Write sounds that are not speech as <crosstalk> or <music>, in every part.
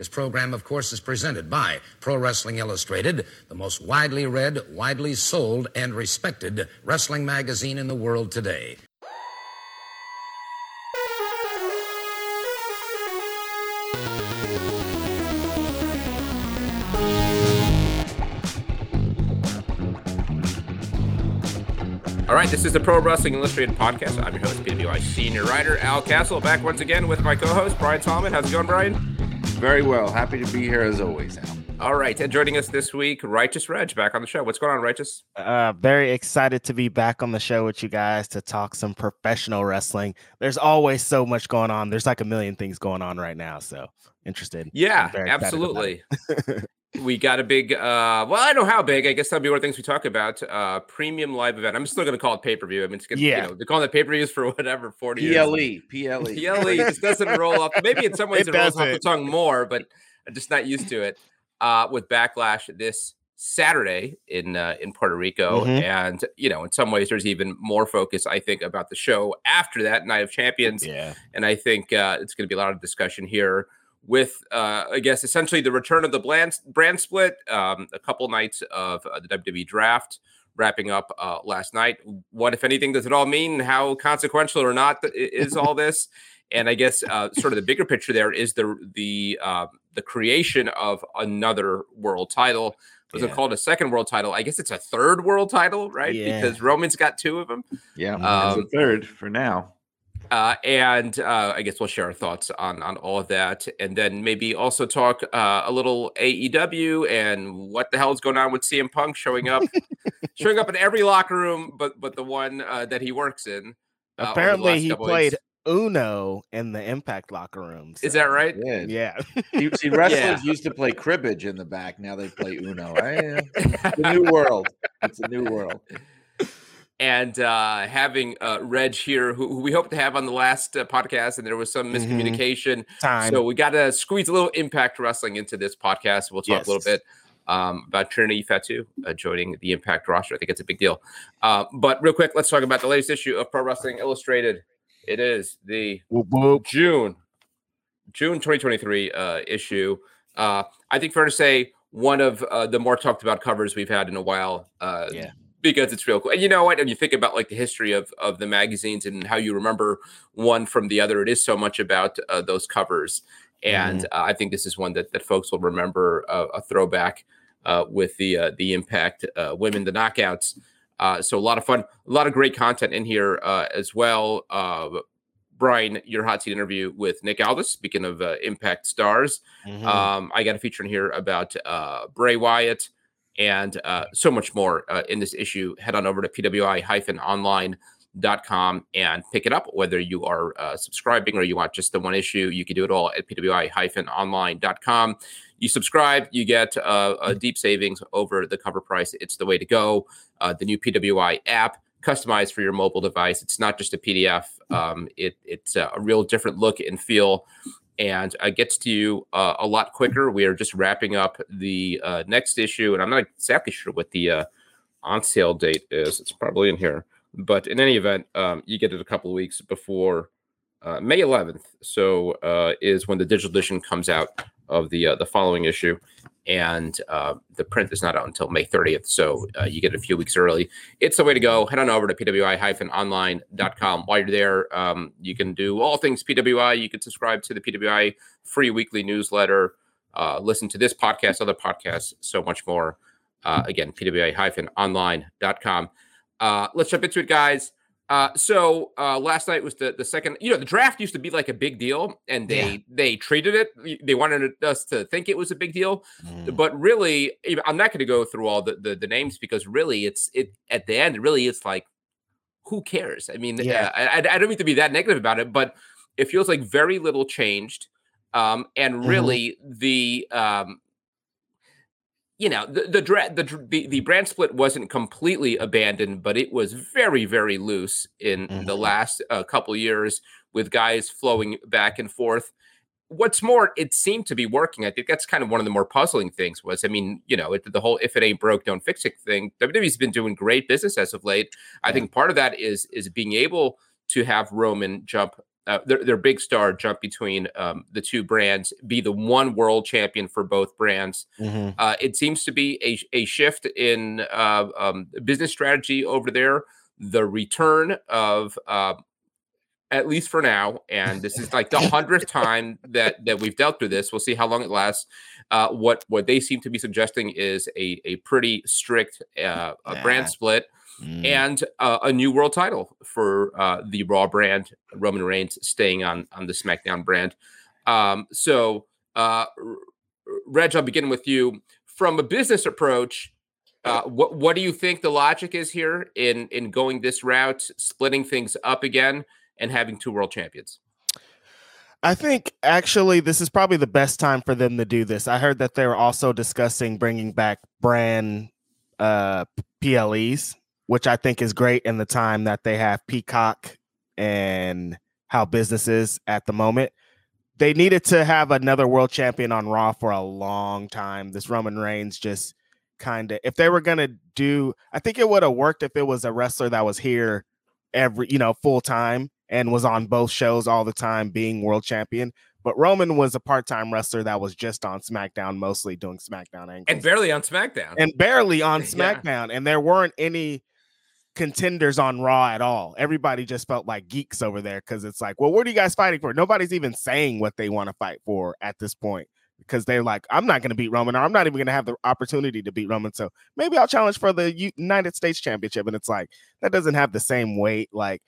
This program, of course, is presented by Pro Wrestling Illustrated, the most widely read, widely sold, and respected wrestling magazine in the world today. All right, this is the Pro Wrestling Illustrated podcast. I'm your host, PWI senior writer Al Castle, back once again with my co-host Brian Solomon. How's it going, Brian? Very well. Happy to be here as always, Al. All right, and joining us this week, Righteous Reg, back on the show. What's going on, Righteous? Uh, very excited to be back on the show with you guys to talk some professional wrestling. There's always so much going on. There's like a million things going on right now. So interested. Yeah, absolutely. <laughs> we got a big uh well i don't know how big. I guess that'll be one of the things we talk about uh premium live event. I'm still gonna call it pay-per-view. I mean it's gonna, yeah. you know, they're calling it pay-per-views for whatever 40 ple years ple ple <laughs> just doesn't roll off. Maybe in some ways it, it rolls off the tongue more but i'm just not used to it uh with backlash this saturday in uh, in puerto rico. Mm-hmm. and you know in some ways there's even more focus i think about the show after that night of champions. Yeah. And i think uh it's going to be a lot of discussion here with, uh, I guess, essentially the return of the brand, brand split, um, a couple nights of uh, the WWE draft wrapping up uh, last night. What, if anything, does it all mean? How consequential or not is all <laughs> this? and I guess uh, sort of the bigger picture there is the the uh, the creation of another world title. Was yeah. it called a second world title? I guess it's a third world title, right? Yeah. Because Roman's got two of them. Yeah, um, it's a third for now. Uh, and uh, I guess we'll share our thoughts on on all of that, and then maybe also talk uh, a little AEW and what the hell is going on with CM Punk showing up, showing up in <laughs> every locker room, but but the one uh, that he works in. Uh, Apparently, he played weeks. Uno in the Impact locker room. So. Is that right? Yeah. yeah. see, see, <laughs> wrestlers yeah. used to play cribbage in the back. Now they play Uno. I, it's a new world. It's a new world and uh, having uh, Reg here, who, who, we hope to have on the last uh, podcast, and there was some mm-hmm. miscommunication. Mm-hmm. So we got to squeeze a little Impact Wrestling into this podcast. We'll talk yes. a little bit um, about Trinity Fatu uh, joining the Impact roster. I think it's a big deal. Uh, but real quick, let's talk about the latest issue of Pro Wrestling Illustrated. It is the whoop, whoop. June June 2023 uh, issue. I think fair to say one of the more talked about covers we've had in a while. yeah because it's real cool. And you know what? And you think about like the history of of the magazines and how you remember one from the other. It is so much about uh, those covers, and mm. uh, I think this is one that that folks will remember uh, a throwback uh, with the uh, the Impact uh, women, the knockouts. so a lot of fun, a lot of great content in here as well. Brian, your hot seat interview with Nick Aldis. Speaking of Impact stars, mm-hmm. um, I got a feature in here about Bray Wyatt and uh, so much more uh, in this issue. Head on over to pwi-online.com and pick it up. Whether you are uh, subscribing or you want just the one issue, you can do it all at pwi-online.com. You subscribe, you get uh, a deep savings over the cover price. It's the way to go. Uh, the new PWI app customized for your mobile device. It's not just a PDF. Um, it, it's a real different look and feel and uh, gets to you uh, a lot quicker. We are just wrapping up the uh, next issue, and I'm not exactly sure what the uh, on sale date is. It's probably in here, but in any event, um, you get it a couple of weeks before uh, May 11th. So uh, is when the digital edition comes out of the the following issue, and uh, the print is not out until May 30th. So uh, you get it a few weeks early. It's the way to go. Head on over to pwi-online.com. While you're there, um, you can do all things PWI. You can subscribe to the PWI free weekly newsletter, uh, listen to this podcast, other podcasts, so much more. Uh, again, pwi-online.com. Uh, let's jump into it, guys. Uh, so uh, last night was the the second. You know, the draft used to be like a big deal, and they yeah. they treated it. They wanted us to think it was a big deal, mm. but really, I'm not going to go through all the, the, the names because really, it's it at the end. Really, it's like, who cares? I mean, yeah. Uh, I, I don't mean to be that negative about it, but it feels like very little changed. Um, and mm-hmm. really, mm-hmm. the um, you know the the, the the the brand split wasn't completely abandoned, but it was very very loose in mm-hmm. the last uh, couple years with guys flowing back and forth. What's more, it seemed to be working. I think that's kind of one of the more puzzling things. Was I mean, you know, it, the whole "if it ain't broke, don't fix it" thing. WWE's been doing great business as of late. I think part of that is is being able to have Roman jump uh, their, their big star jump between um, the two brands, be the one world champion for both brands. Mm-hmm. Uh, it seems to be a, a shift in uh, um, business strategy over there. The return of, uh, at least for now, and this is like the hundredth time that that we've dealt with this. We'll see how long it lasts. Uh, what what they seem to be suggesting is a a pretty strict uh, brand split mm. and uh, a new world title for uh, the Raw brand. Roman Reigns staying on on the SmackDown brand. Um, so, uh, Reg, I'll begin with you. From a business approach, uh, what what do you think the logic is here in in going this route, splitting things up again, and having two world champions? I think actually this is probably the best time for them to do this. I heard that they're also discussing bringing back brand uh, PLEs which I think is great in the time that they have Peacock and how business is at the moment. They needed to have another world champion on Raw for a long time. This Roman Reigns just kind of, if they were going to do, I think it would have worked if it was a wrestler that was here every, you know, full time and was on both shows all the time being world champion. But Roman was a part-time wrestler that was just on SmackDown, mostly doing SmackDown angles. And barely on SmackDown. And barely on <laughs> SmackDown. yeah. And there weren't any contenders on Raw at all. Everybody just felt like geeks over there because it's like, well, what are you guys fighting for? Nobody's even saying what they want to fight for at this point because they're like, I'm not going to beat Roman, or I'm not even going to have the opportunity to beat Roman. So maybe I'll challenge for the United States Championship. And it's like, that doesn't have the same weight. Like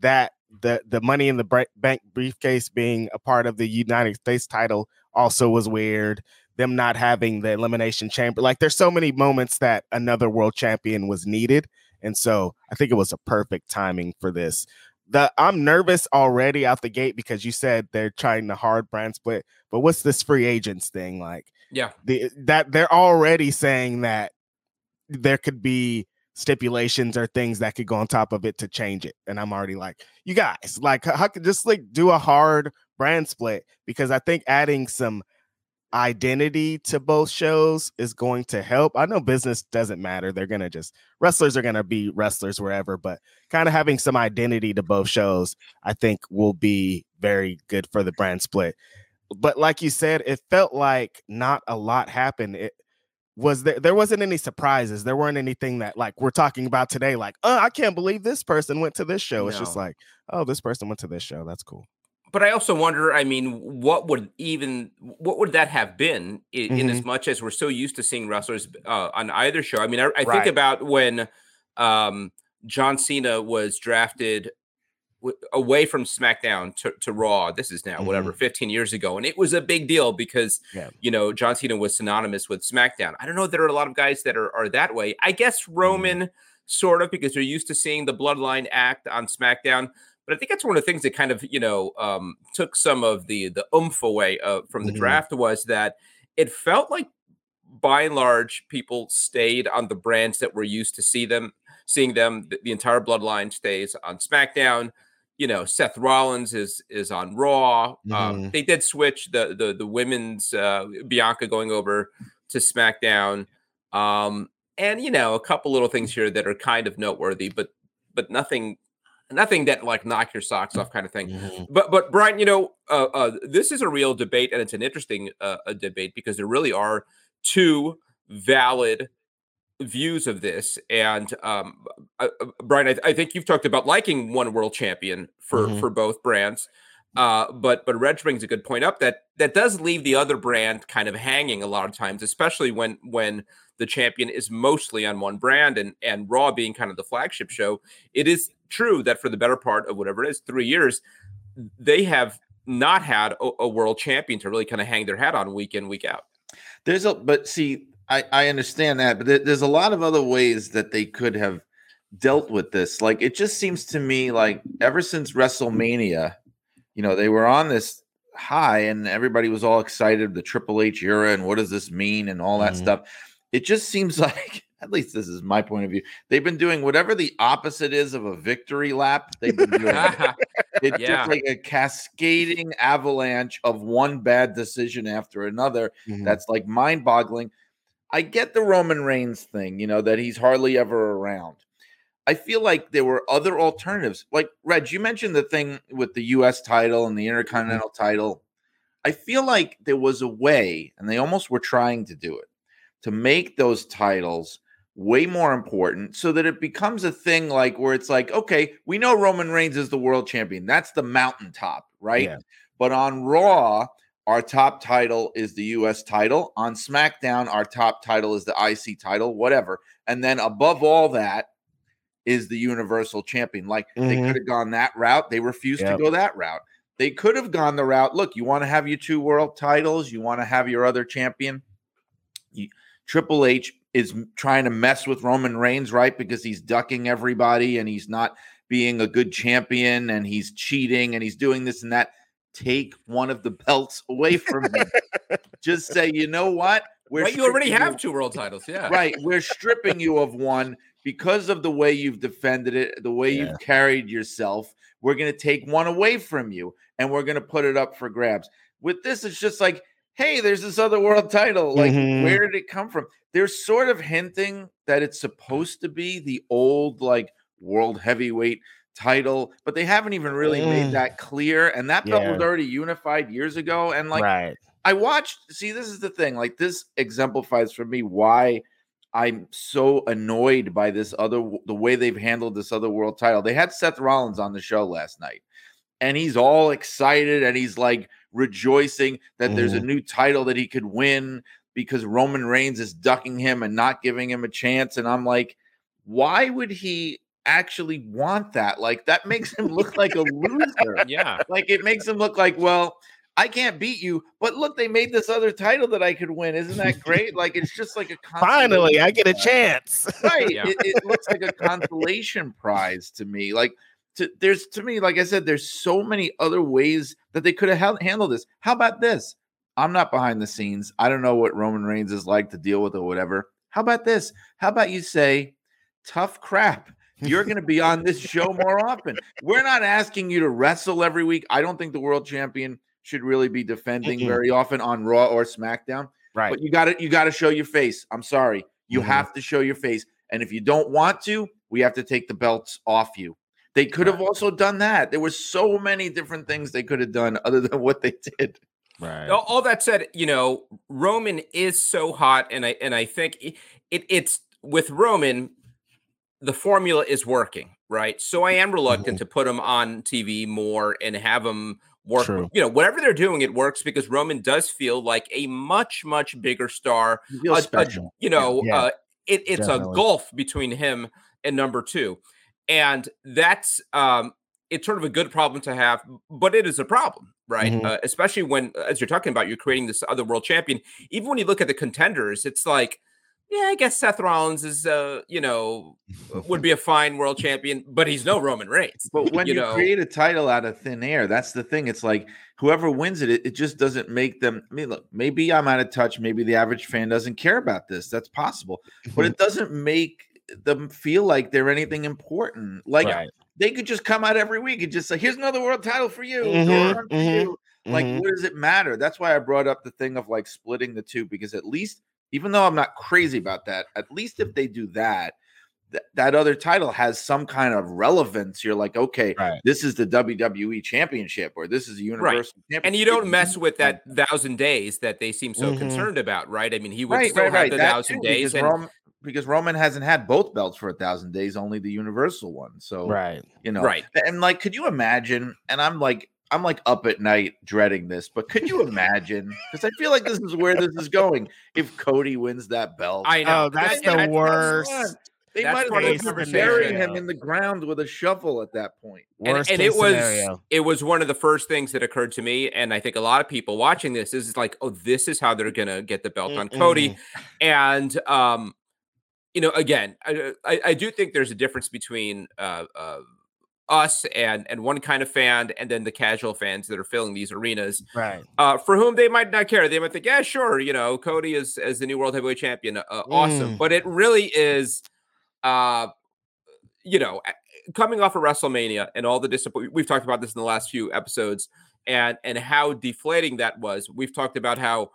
that, the the money in the bank briefcase being a part of the United States title also was weird. Them not having the elimination chamber, like there's so many moments that another world champion was needed and so I think it was a perfect timing for this. The I'm nervous already out the gate because you said they're trying the hard brand split, but what's this free agents thing like? Yeah, the that they're already saying that there could be stipulations or things that could go on top of it to change it. And I'm already like, you guys, like, how could just like do a hard brand split? Because I think adding some identity to both shows is going to help. I know business doesn't matter. They're going to just wrestlers are going to be wrestlers wherever, but kind of having some identity to both shows, I think will be very good for the brand split. But like you said, it felt like not a lot happened. It was there there wasn't any surprises. There weren't anything that like we're talking about today like, "Oh, I can't believe this person went to this show." No. It's just like, "Oh, this person went to this show. That's cool." But I also wonder. I mean, what would even what would that have been in, mm-hmm. in as much as we're so used to seeing wrestlers uh, on either show? I mean, I, I right. think about when um, John Cena was drafted w- away from SmackDown to, to Raw. This is now mm-hmm. whatever 15 years ago, and it was a big deal because yeah. you know John Cena was synonymous with SmackDown. I don't know. There are a lot of guys that are are that way. I guess mm-hmm. Roman. Mm-hmm. Sort of because they're used to seeing the bloodline act on SmackDown. But I think that's one of the things that kind of you know um, took some of the the oomph away uh, from the mm-hmm. draft was that it felt like by and large people stayed on the brands that we're used to see them seeing them. The, the entire bloodline stays on SmackDown. You know, Seth Rollins is is on Raw. Um, mm-hmm. Um, they did switch the the the women's uh, Bianca going over to SmackDown. Um, and you know, a couple little things here that are kind of noteworthy, but but nothing nothing that like knock your socks off kind of thing. Mm-hmm. But but Brian, you know, uh, uh, this is a real debate, and it's an interesting uh, debate because there really are two valid views of this. And um, uh, uh, Brian, I, I, think you've talked about liking one world champion for mm-hmm. for both brands. Uh, but but Reg brings a good point up that that does leave the other brand kind of hanging a lot of times, especially when when the champion is mostly on one brand and and Raw being kind of the flagship show. It is true that for the better part of whatever it is, three years, they have not had a, a world champion to really kind of hang their hat on week in week out. There's a but see, I I understand that, but there's a lot of other ways that they could have dealt with this. Like it just seems to me like ever since WrestleMania you know, they were on this high and everybody was all excited the Triple H era and what does this mean and all that mm-hmm. stuff. It just seems <laughs> like at least this is my point of view. They've been doing whatever the opposite is of a victory lap. They've been doing it. <laughs> it's yeah. just like a cascading avalanche of one bad decision after another. Mm-hmm. That's like mind-boggling. I get the Roman Reigns thing, you know, that he's hardly ever around. I feel like there were other alternatives. Like Reg, you mentioned the thing with the US title and the Mm-hmm. Intercontinental title. I feel like there was a way, and they almost were trying to do it, to make those titles way more important so that it becomes a thing like where it's like, okay, we know Roman Reigns is the world champion. That's the mountaintop, right? Yeah. But on Raw, our top title is the US title. On SmackDown, our top title is the IC title, whatever. And then above all that is the Universal Champion. Like they Mhm. could have gone that route. They refused Yep. to go that route. They could have gone the route. Look, you want to have your two world titles, you want to have your other champion. You, Triple H is trying to mess with Roman Reigns, right? Because he's ducking everybody and he's not being a good champion and he's cheating and he's doing this and that. Take one of the belts away from him. Just say, you know what? We're Right, you already stripping have two world titles. Yeah. right. We're stripping you of one because of the way you've defended it, the way Yeah. you've carried yourself. We're going to take one away from you and we're going to put it up for grabs. With this, it's just like, hey, there's this other world title. Like, Mhm. where did it come from? They're sort of hinting that it's supposed to be the old, like, world heavyweight title, but they haven't even really Mm. made that clear. And that belt was already unified years ago. And, like, right. I watched. See, this is the thing. Like this exemplifies for me why I'm so annoyed by this other the way they've handled this other world title. They had Seth Rollins on the show last night, and he's all excited and he's like rejoicing that there's a mm-hmm. new title that he could win because Roman Reigns is ducking him and not giving him a chance. And I'm like, why would he actually want that? Like that makes him look like a loser Yeah. like it makes him look like well i can't beat you but look they made this other title that i could win isn't that great <laughs> like it's just like a Finally, I get a chance. right Yeah. it, it looks like a consolation prize to me like to, there's to me like i said there's so many other ways that they could have handled this how about this i'm not behind the scenes i don't know what roman reigns is like to deal with or whatever how about this how about you say tough crap you're going to be on this show more often. We're not asking you to wrestle every week. I don't think the world champion should really be defending very often on Raw or SmackDown. Right. But you got to you got to show your face. I'm sorry. You Mhm. have to show your face. And if you don't want to, we have to take the belts off you. They could have also done that. There were so many different things they could have done other than <laughs> what they did. Right. All, all that said, you know, Roman is so hot, and I and I think it, it it's with Roman, the formula is working, right? So I am reluctant to put him on TV more and have him work. True. You know, whatever they're doing, it works because Roman does feel like a much much bigger star. You feel a- a- special. you know, Yeah. uh, it, it's a gulf between him and number two, and that's um, it's sort of a good problem to have, but it is a problem, right? Mhm. Uh, especially when, as you're talking about, you're creating this other world champion. Even when you look at the contenders, it's like, yeah, I guess Seth Rollins is, uh, you know, would be a fine world champion, but he's no Roman Reigns. But when you, you know- create a title out of thin air, that's the thing. It's like whoever wins it, it, it just doesn't make them. I mean, look, maybe I'm out of touch. Maybe the average fan doesn't care about this. That's possible. But it doesn't make them feel like they're anything important. Like right. they could just come out every week and just say, "Here's another world title for you." Mhm, for mhm, you." Like, Mhm. what does it matter? That's why I brought up the thing of like splitting the two because at least, even though I'm not crazy about that, at least if they do that, th- that other title has some kind of relevance. You're like, okay, Right. this is the WWE Championship or this is a Universal Championship. And you don't mess with that thousand days that they seem so Mhm. concerned about, right? I mean, he would right, still right, have right. the thousand days. And, Roman, because Roman hasn't had both belts for a thousand days, only the Universal one. So Right. you know Right. and like could you imagine and i'm like i'm like up at night dreading this but could you imagine because i feel like this is where this is going if cody wins that belt I know Oh, that's That- the that- worst. they that's might part as of the well conversation. bury him in the ground with a shovel at that point and, Worst and case it was scenario. it was one of the first things that occurred to me and i think a lot of people watching this is like oh this is how they're gonna get the belt on cody and um you know again I, I i do think there's a difference between uh, uh us and and one kind of fan and then the casual fans that are filling these arenas Right. uh for whom they might not care they might think yeah sure you know cody is as the new world heavyweight champion uh, awesome Mm. but it really is uh you know coming off of wrestlemania and all the disappointment we've talked about this in the last few episodes and and how deflating that was we've talked about how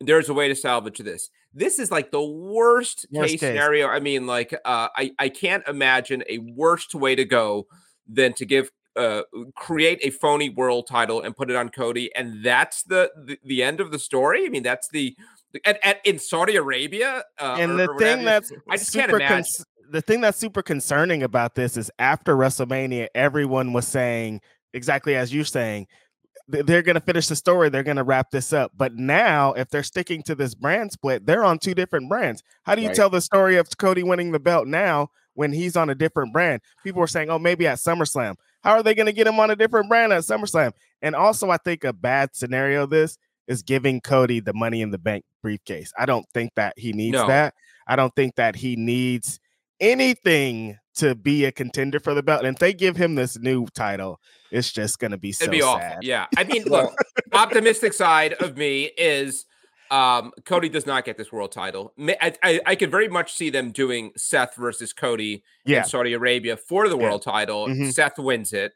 there's a way to salvage this. This is like the worst, Worst case, case. scenario. I mean, like uh, I I can't imagine a worst way to go than to give uh create a phony world title and put it on Cody, and that's the the, the end of the story. I mean, that's the at, at in Saudi Arabia. Uh, and the thing that's I just can't super imagine. cons- the thing that's super concerning about this is after WrestleMania, everyone was saying exactly as you're saying. Th- They're going to finish the story. They're going to wrap this up. But now, if they're sticking to this brand split, they're on two different brands. How do you Right. tell the story of Cody winning the belt now when he's on a different brand? People are saying, oh, maybe at SummerSlam. How are they going to get him on a different brand at SummerSlam? And also, I think a bad scenario of this is giving Cody the money in the bank briefcase. I don't think that he needs No. that. I don't think that he needs anything to be a contender for the belt. And if they give him this new title, it's just going to be so It'd be awful. sad. Yeah. I mean, look, <laughs> optimistic side of me is um Cody does not get this world title. I, I, I could very much see them doing Seth versus Cody Yeah. in Saudi Arabia for the Yeah. world title. Mhm. Seth wins it.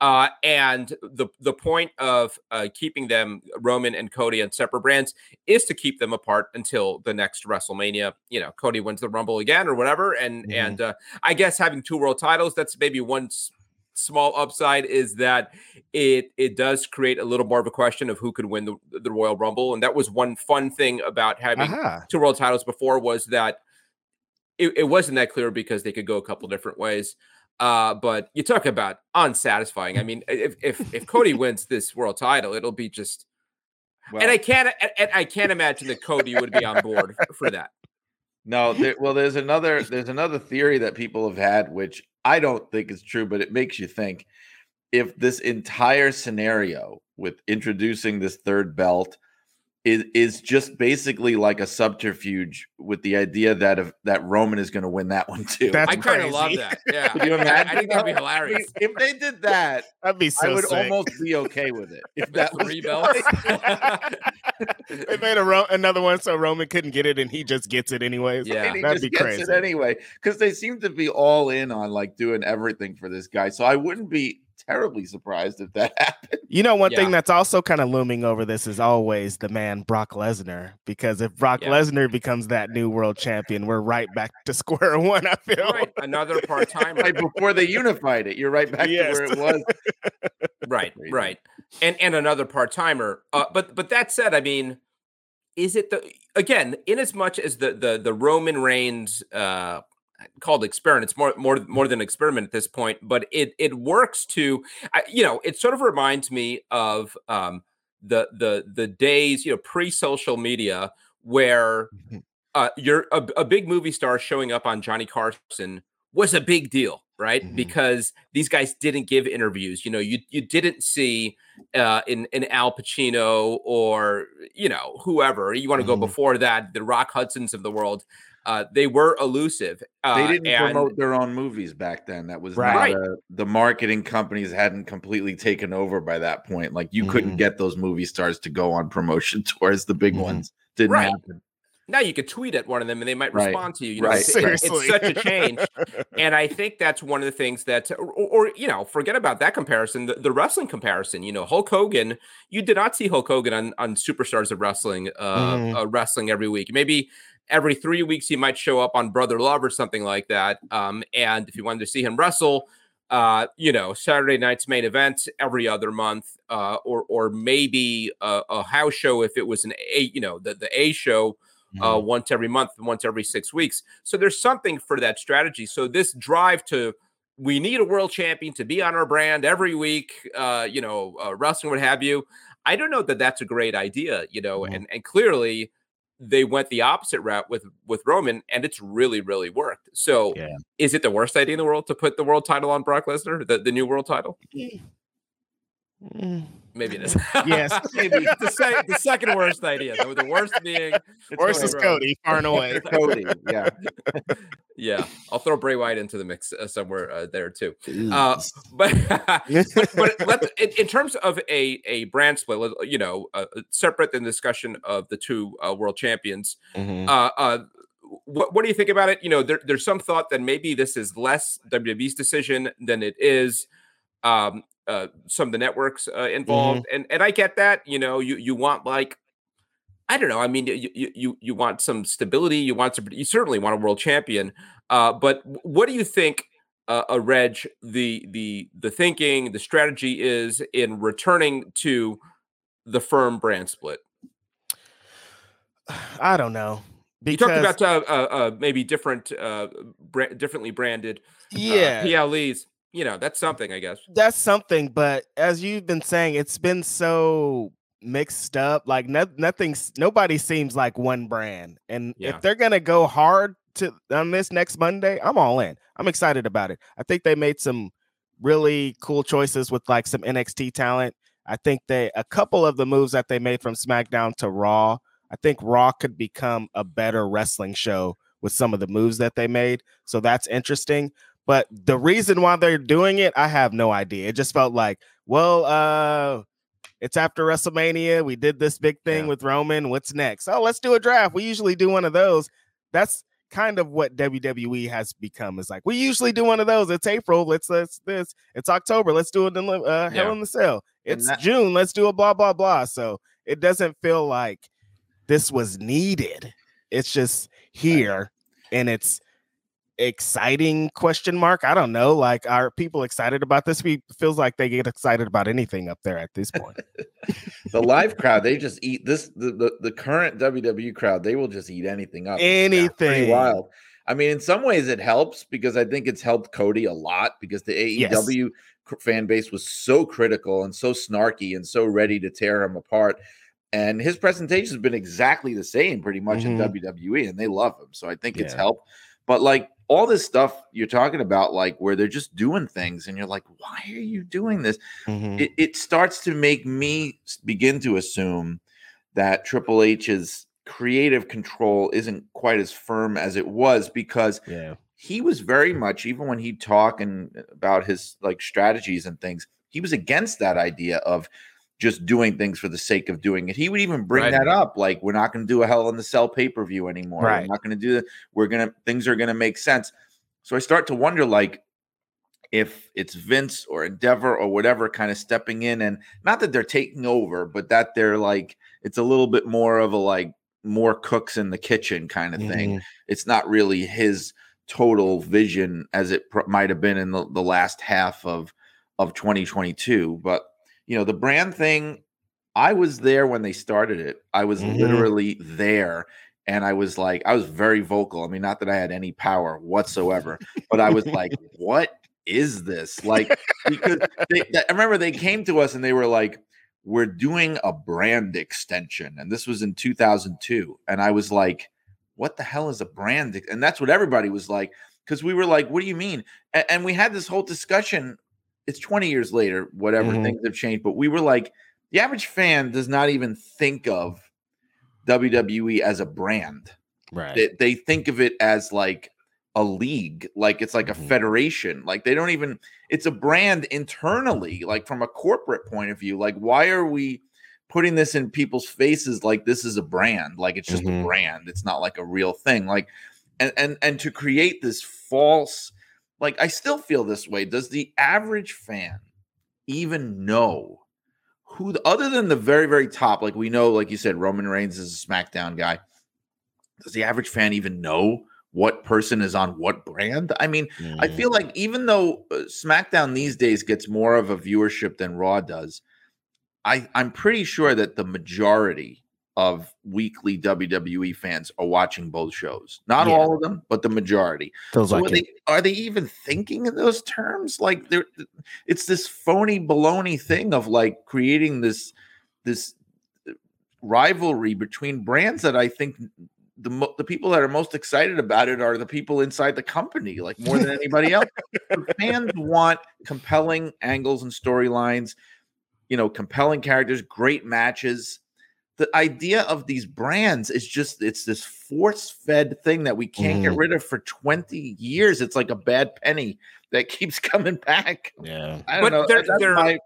Uh, and the the point of uh, keeping them Roman and Cody on separate brands is to keep them apart until the next WrestleMania. You know, Cody wins the Rumble again or whatever, and Mhm. and uh, I guess having two world titles that's maybe one s- small upside is that it it does create a little more of a question of who could win the the Royal Rumble, and that was one fun thing about having Aha. two world titles before was that it, it wasn't that clear because they could go a couple different ways. Uh, but you talk about unsatisfying. I <laughs> mean, if if if Cody wins this world title, it'll be just. and I can't and, I can't imagine that Cody would be on board for, for that. No, there, well, there's another there's another theory that people have had, which I don't think is true, but it makes you think. If this entire scenario with introducing this third belt is is just basically like a subterfuge with the idea that if that Roman is going to win that <laughs> one too. That's I kind of love that. Yeah, <laughs> Could you I- I, think that'd be that? I mean, hilarious. if they did that, <laughs> That'd be so I would sick. almost be okay with it. If that was Three belts. they made a Ro- another one so Roman couldn't get it and he just gets it anyways. Yeah. and he That'd just be gets crazy. it anyway because they seem to be all in on like doing everything for this guy. So I wouldn't be terribly surprised if that <laughs> happened. You know, one Yeah. thing that's also kind of looming over this is always the man Brock Lesnar. Because if Brock Yeah. Lesnar becomes that new world champion, we're right back to <laughs> square one. I feel. right, another <laughs> part timer. Right before they unified it, you're right back Yes. to where it was. right right and and another part-timer uh but but that said i mean is it the again in as much as the the the roman reigns uh called experiment it's more more more than experiment at this point but it it works to you know it sort of reminds me of um the the the days you know pre-social media where Mhm. uh you're a, a big movie star showing up on johnny carson was a big deal right Mhm. because these guys didn't give interviews you know you you didn't see uh in in al pacino or you know whoever you want to go Mhm. before that the rock hudsons of the world uh they were elusive uh, They didn't and- promote their own movies back then. That was Right. not a- the marketing companies hadn't completely taken over by that point. Like you couldn't Mhm. get those movie stars to go on promotion <laughs> tours. The big Mhm. ones didn't Right. happen. now you could tweet at one of them and they might Right. respond to you you know Right. it's, it's- Seriously. it's such a change <laughs> and I think that's one of the things that, or, or you know, forget about that comparison. The, the wrestling comparison, you know, Hulk Hogan. You did not see Hulk Hogan on on Superstars of Wrestling, uh, Mhm. uh wrestling every week. Maybe every three weeks he might show up on Brother Love or something like that. Um, and if you wanted to see him wrestle, uh, you know, Saturday night's main event every other month, uh, or or maybe a, a house show if it was an A, you know, the the A show uh, once every month, once every six weeks. So there's something for that strategy. So this drive to we need a world champion to be on our brand every week, uh, you know, uh, wrestling, what have you. I don't know that that's a great idea, you know, Mhm. and and clearly they went the opposite route with with Roman, and it's really really worked. So Yeah. is it the worst idea in the world to put the world title on Brock Lesnar, the, the new world title? Mm. Mm. Maybe it is. <laughs> Yes. maybe <laughs> the, sec- the second worst idea. The, the worst being It's Worse going is wrong. Cody, far and away. <laughs> Cody, yeah. Yeah, I'll throw Bray Wyatt into the mix uh, somewhere uh, there too. Uh, but but, but let in, in terms of a a brand split, you know, uh, separate than the discussion of the two uh, world champions. Mhm. Uh, uh, what what do you think about it? You know, there, there's some thought that maybe this is less WWE's decision than it is. Um, uh, some of the networks uh, involved, and and I get that. You know, you you want like I don't know. I mean, you you you want some stability. You want some. You certainly want a world champion. Uh, but what do you think, uh, a Reg, the the the thinking, the strategy is in returning to the firm brand split? <sighs> I don't know. Because, you talked about uh, uh, uh, maybe different, uh, bra- differently branded, uh, yeah, PLEs. You know, that's something, I guess. That's something, but as you've been saying, it's been so mixed up. Like no, nothing's nobody seems like one brand. And yeah. if they're gonna go hard to on this next Monday, I'm all in. I'm excited about it. I think they made some really cool choices with like some NXT talent. I think they a couple of the moves that they made from SmackDown to Raw. I think Raw could become a better wrestling show with some of the moves that they made. So that's interesting. But the reason why they're doing it, I have no idea. It just felt like, well, uh, it's after WrestleMania. We did this big thing yeah. with Roman. What's next? Oh, let's do a draft. We usually do one of those. That's kind of what WWE has become. Is like we usually do one of those. It's April. Let's let's this. It's October. Let's do it in uh, Hell yeah. in the Cell. It's that- June. Let's do a blah blah blah. So it doesn't feel like this was needed. It's just here, and it's exciting question mark i don't know like are people excited about this we feels like they get excited about anything up there at this point <laughs> the live crowd they just eat this the, the, the current wwe crowd they will just eat anything up anything wild i mean in some ways it helps because i think it's helped cody a lot because the aew yes. fan base was so critical and so snarky and so ready to tear him apart and his presentation has been exactly the same pretty much mm-hmm. in WWE and they love him. So I think it's helped. But like all this stuff you're talking about, like where they're just doing things, and you're like, why are you doing this? Mm-hmm. It, it starts to make me begin to assume that Triple H's creative control isn't quite as firm as it was because yeah. he was very much, even when he'd talk and about his like strategies and things, he was against that idea of just doing things for the sake of doing it. He would even bring right. that up, like we're not going to do a Hell in the Cell pay per view anymore. Right. We're not going to do that. We're gonna things are going to make sense. So I start to wonder, like, if it's Vince or Endeavor or whatever kind of stepping in, and not that they're taking over, but that they're like it's a little bit more of a like more cooks in the kitchen kind of thing. Mm-hmm. It's not really his total vision as it pr- might have been in the, the last half of of 2022, but you know, the brand thing, I was there when they started it. I was mm-hmm. literally there. And I was like, I was very vocal. I mean, not that I had any power whatsoever, but I was like, <laughs> what is this? Like, because they, I remember they came to us and they were like, we're doing a brand extension. And this was in 2002. And I was like, what the hell is a brand? And that's what everybody was like. Because we were like, what do you mean? And, and we had this whole discussion it's 20 years later, whatever mm-hmm. things have changed. But we were like, the average fan does not even think of WWE as a brand. Right. They, they think of it as like a league, like it's like mm-hmm. a federation. Like they don't even, it's a brand internally, like from a corporate point of view. Like, why are we putting this in people's faces like this is a brand? Like it's just mm-hmm. a brand. It's not like a real thing. Like, and and and to create this false like I still feel this way. Does the average fan even know who, the, other than the very, very top, like we know, like you said, Roman Reigns is a SmackDown guy. Does the average fan even know what person is on what brand? I mean, mm. I feel like even though uh, SmackDown these days gets more of a viewership than Raw does, I, I'm pretty sure that the majority of weekly WWE fans are watching both shows. Not yeah. all of them, but the majority. Feels so like are, they, are they even thinking in those terms? Like there, it's this phony baloney thing of like creating this this uh, rivalry between brands that I think the the people that are most excited about it are the people inside the company, like more than anybody else. <laughs> fans want compelling angles and storylines, you know, compelling characters, great matches the idea of these brands is just it's this force fed thing that we can't mm. get rid of for 20 years. It's like a bad penny that <laughs> keeps coming back. Yeah. I don't but know. there, there, my,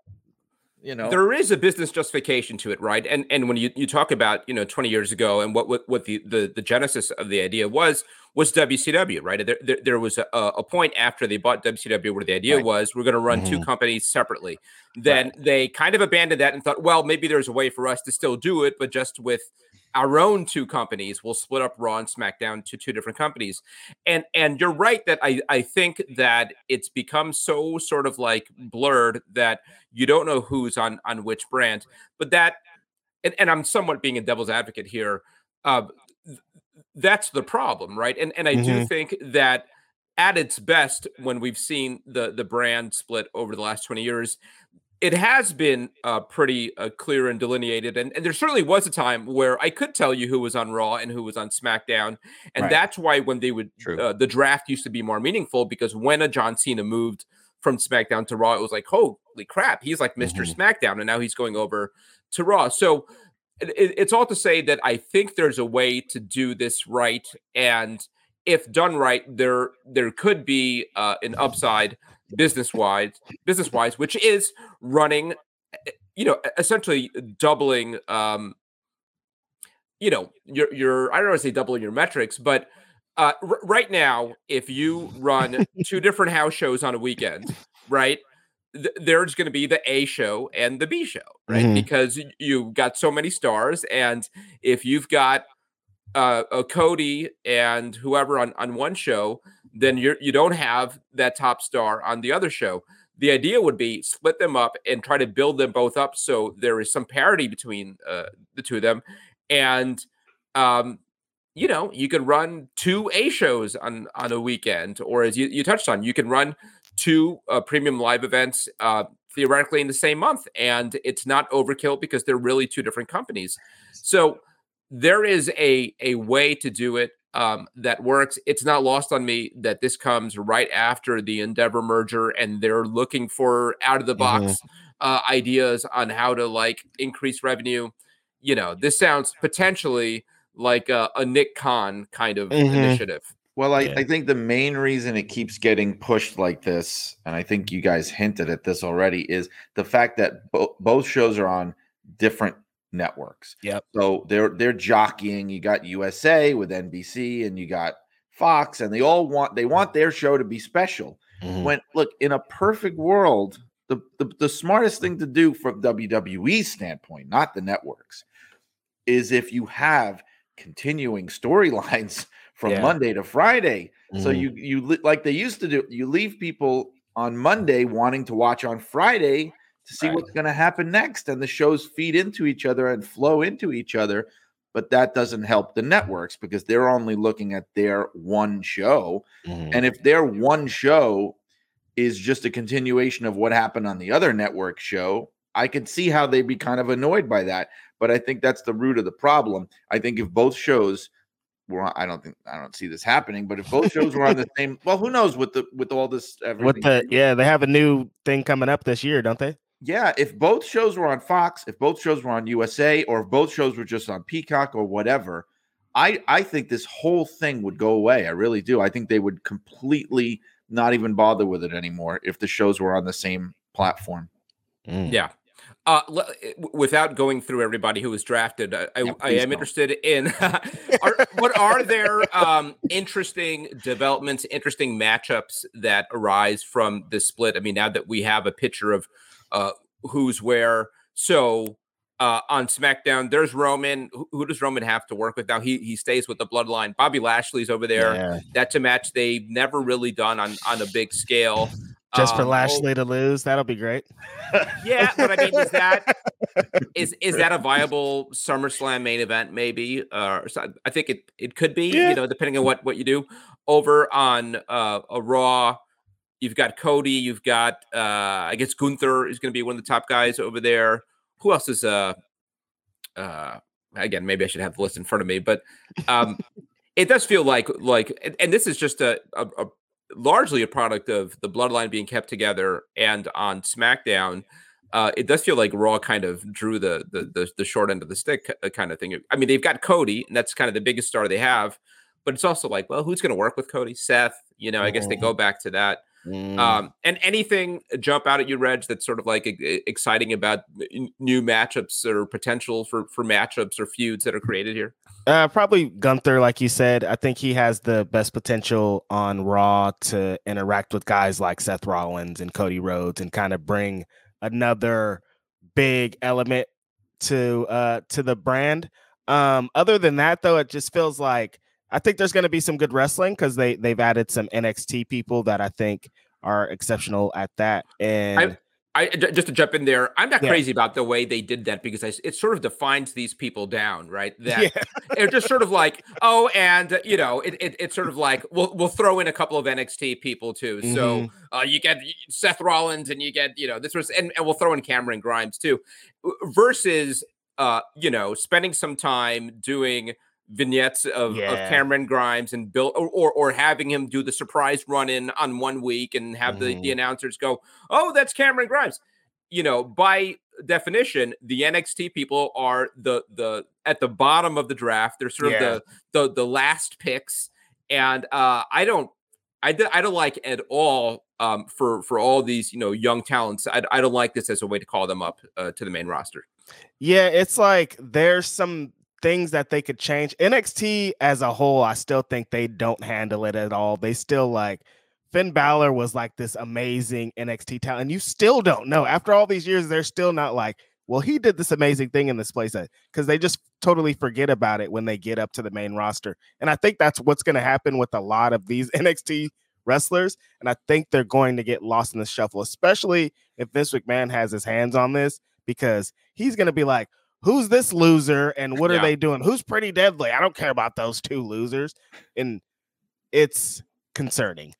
you know there is a business justification to it right and and when you, you talk about you know 20 years ago and what what, what the, the the genesis of the idea was was WCW, right? There, there, there was a, a, point after they bought WCW where the idea right. was we're going to run mm-hmm. two companies separately. Then right. they kind of abandoned that and thought, well, maybe there's a way for us to still do it, but just with our own two companies will split up Raw and SmackDown to two different companies. And and you're right that I I think that it's become so sort of like blurred that you don't know who's on on which brand. But that and, and I'm somewhat being a devil's advocate here. Uh, that's the problem, right? And and I mm-hmm. do think that at its best, when we've seen the the brand split over the last 20 years, it has been uh, pretty uh, clear and delineated. And, and, there certainly was a time where I could tell you who was on Raw and who was on SmackDown. And right. that's why when they would, uh, the draft used to be more meaningful because when a John Cena moved from SmackDown to Raw, it was like, holy crap, he's like mister mm-hmm. SmackDown. And now he's going over to Raw. So it, it's all to say that I think there's a way to do this right. And if done right, there there could be uh, an upside business wise, business wise, which is running, eh, you know, essentially doubling, um, you know, your your I don't want to say doubling your metrics, but uh, r- right now, if you run two different house shows on a weekend, right? Th- there's going to be the A show and the B show, right? Mm-hmm. Because you've got so many stars, and if you've got uh, a Cody and whoever on, on one show, then you're you don't have that top star on the other show. The idea would be split them up and try to build them both up so there is some parity between uh, the two of them, and um, you know you can run two A shows on on a weekend, or as you, you touched on, you can run two uh, premium live events uh, theoretically in the same month, and it's not overkill because they're really two different companies. So there is a a way to do it um, that works. It's not lost on me that this comes right after the Endeavor merger, and they're looking for out of the box mm-hmm. uh, ideas on how to like increase revenue. You know, this sounds potentially like a, a Nick Khan kind of mm-hmm. initiative. Well, I, yeah. I think the main reason it keeps getting pushed like this, and I think you guys hinted at this already, is the fact that bo- both shows are on different networks. Yep. So they're they're jockeying. You got USA with NBC and you got Fox, and they all want they want their show to be special. Mm-hmm. When look in a perfect world, the, the the smartest thing to do from WWE standpoint, not the networks, is if you have continuing storylines <laughs> from yeah. Monday to Friday. Mm-hmm. So you you like they used to do. You leave people on Monday wanting to watch on Friday to see right. what's going to happen next. And the shows feed into each other and flow into each other. But that doesn't help the networks because they're only looking at their one show. Mm-hmm. And if their one show is just a continuation of what happened on the other network show, I could see how they'd be kind of annoyed by that. But I think that's the root of the problem. I think if both shows were, I don't think I don't see this happening. But if both shows were on the same, well, who knows with the with all this? With the yeah, they have a new thing coming up this year, don't they? Yeah, if both shows were on Fox, if both shows were on USA, or if both shows were just on Peacock or whatever, I I think this whole thing would go away. I really do. I think they would completely not even bother with it anymore if the shows were on the same platform. Mm. Yeah. Uh, eh, without going through everybody who was drafted, I, yeah, I, I am don't. interested in <laughs> are, <laughs> what are there um, interesting developments, interesting matchups that arise from this split? I mean, now that we have a picture of uh, who's where. So uh, on SmackDown, there's Roman. Who, who, does Roman have to work with now? He he stays with the Bloodline. Bobby Lashley's over there. Yeah. That's a match they've never really done on on a big scale. Just um, for Lashley oh, to lose, that'll be great. Yeah, but I mean, is that <laughs> is is that a viable SummerSlam main event? Maybe, uh, I think it it could be. Yeah. You know, depending on what what you do over on uh, a Raw You've got Cody. You've got uh, I guess Gunther is going to be one of the top guys over there. Who else is uh uh again? Maybe I should have the list in front of me, but um, it does feel like like and, and this is just a, a, a largely a product of the bloodline being kept together and on SmackDown. Uh, it does feel like Raw kind of drew the, the, the the short end of the stick uh, kind of thing. I mean, they've got Cody, and that's kind of the biggest star they have. But it's also like, well, who's going to work with Cody? Seth. You know, I guess they go back to that. Mm. Um, and anything jump out at you, Reg, that's sort of like exciting about new matchups or potential for for matchups or feuds that are created here? Uh, probably Gunther, like you said. I think he has the best potential on Raw to interact with guys like Seth Rollins and Cody Rhodes and kind of bring another big element to uh to the brand. Um, other than that, though, it just feels like I think there's going to be some good wrestling because they they've added some NXT people that I think are exceptional at that. And I, I just to jump in there, I'm not Yeah. crazy about the way they did that because I, it sort of defines these people down, right? <laughs> That yeah, it's just sort of like, oh, and uh, you know, it, it, it's sort of like we'll we'll throw in a couple of NXT people too. So Mm-hmm. uh, you get Seth Rollins and you get you know this was and, and we'll throw in Cameron Grimes too, versus uh, you know spending some time doing vignettes of, of Cameron Grimes and Bill or, or or having him do the surprise run in on one week and have the, the Mhm. announcers go, oh, that's Cameron Grimes. You know, by definition, the NXT people are the the at the bottom of the draft. They're sort Yeah. of the the the last picks, and uh, I don't. I, d- I don't like at all um, for for all these you know young talents. I, I don't like this as a way to call them up uh, to the main roster. yeah, it's like there's some things that they could change. NXT as a whole, I still think they don't handle it at all. They still like Finn Balor was like this amazing NXT talent, and you still don't know after all these years. They're still not like, well, he did this amazing thing in this place uh, because they just totally forget about it when they get up to the main roster. And I think that's what's going to happen with a lot of these <laughs> NXT wrestlers. And I think they're going to get lost in the shuffle, especially if Vince McMahon has his hands on this, because he's going to be like, who's this loser and what are Yeah. they doing? Who's pretty deadly? I don't care about those two losers. And it's concerning.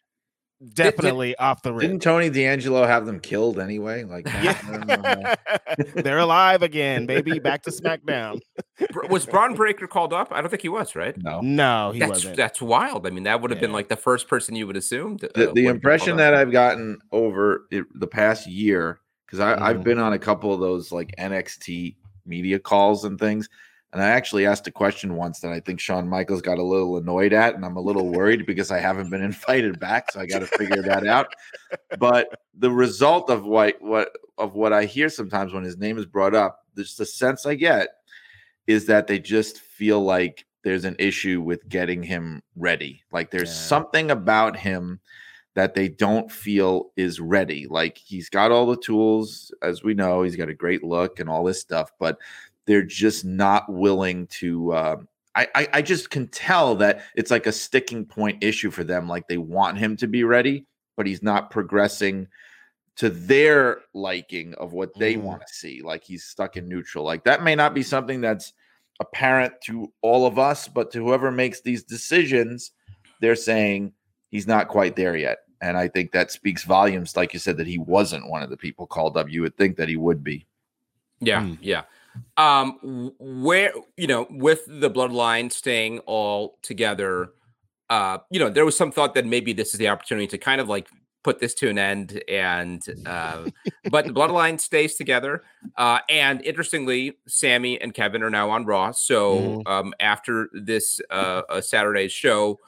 Definitely off the rip. Didn't Tony D'Angelo have them killed anyway? Like, <laughs> I don't know how- <laughs> Yeah. They're alive again, baby. Back to SmackDown. <laughs> Was Bron Breakker called up? I don't think he was, right? no. No, he that's wasn't. that's wild. I mean, that would have been like the first person you would assume. To, the, uh, the impression that. I've gotten over it, the past year, because I've Mhm. been on a couple of those like NXT media calls and things, and I actually asked a question once that I think Shawn Michaels got a little annoyed at, and I'm a little worried because I haven't been <laughs> invited back, so I got to figure that out. But the result of what what of what I hear sometimes when his name is brought up, just the sense I get is that they just feel like there's an issue with getting him ready. Like there's Yeah. something about him that they don't feel is ready. Like he's got all the tools, as we know, he's got a great look and all this stuff, but they're just not willing to. Uh, I, I I just can tell that it's like a sticking point issue for them. Like they want him to be ready, but he's not progressing to their liking of what they Mhm. want to see. Like he's stuck in neutral. Like that may not be something that's apparent to all of us, but to whoever makes these decisions, they're saying he's not quite there yet. And I think that speaks volumes, like you said, that he wasn't one of the people called up. You would think that he would be. Yeah, Hmm. yeah. Um, where you know, with the bloodline staying all together, uh, you know, there was some thought that maybe this is the opportunity to kind of like put this to an end, and uh, but the bloodline stays together. Uh, and interestingly, Sammy and Kevin are now on Raw. So um, after this uh, uh, Saturday's show.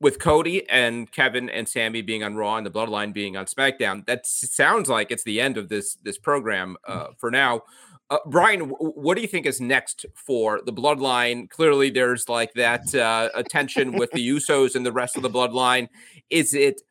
With Cody and Kevin and Sammy being on Raw and the Bloodline being on SmackDown, that sounds like it's the end of this this program uh, for now. Uh, Brian, w- what do you think is next for the Bloodline? Clearly, there's like that uh, tension with the <laughs> Usos and the rest of the Bloodline. Is it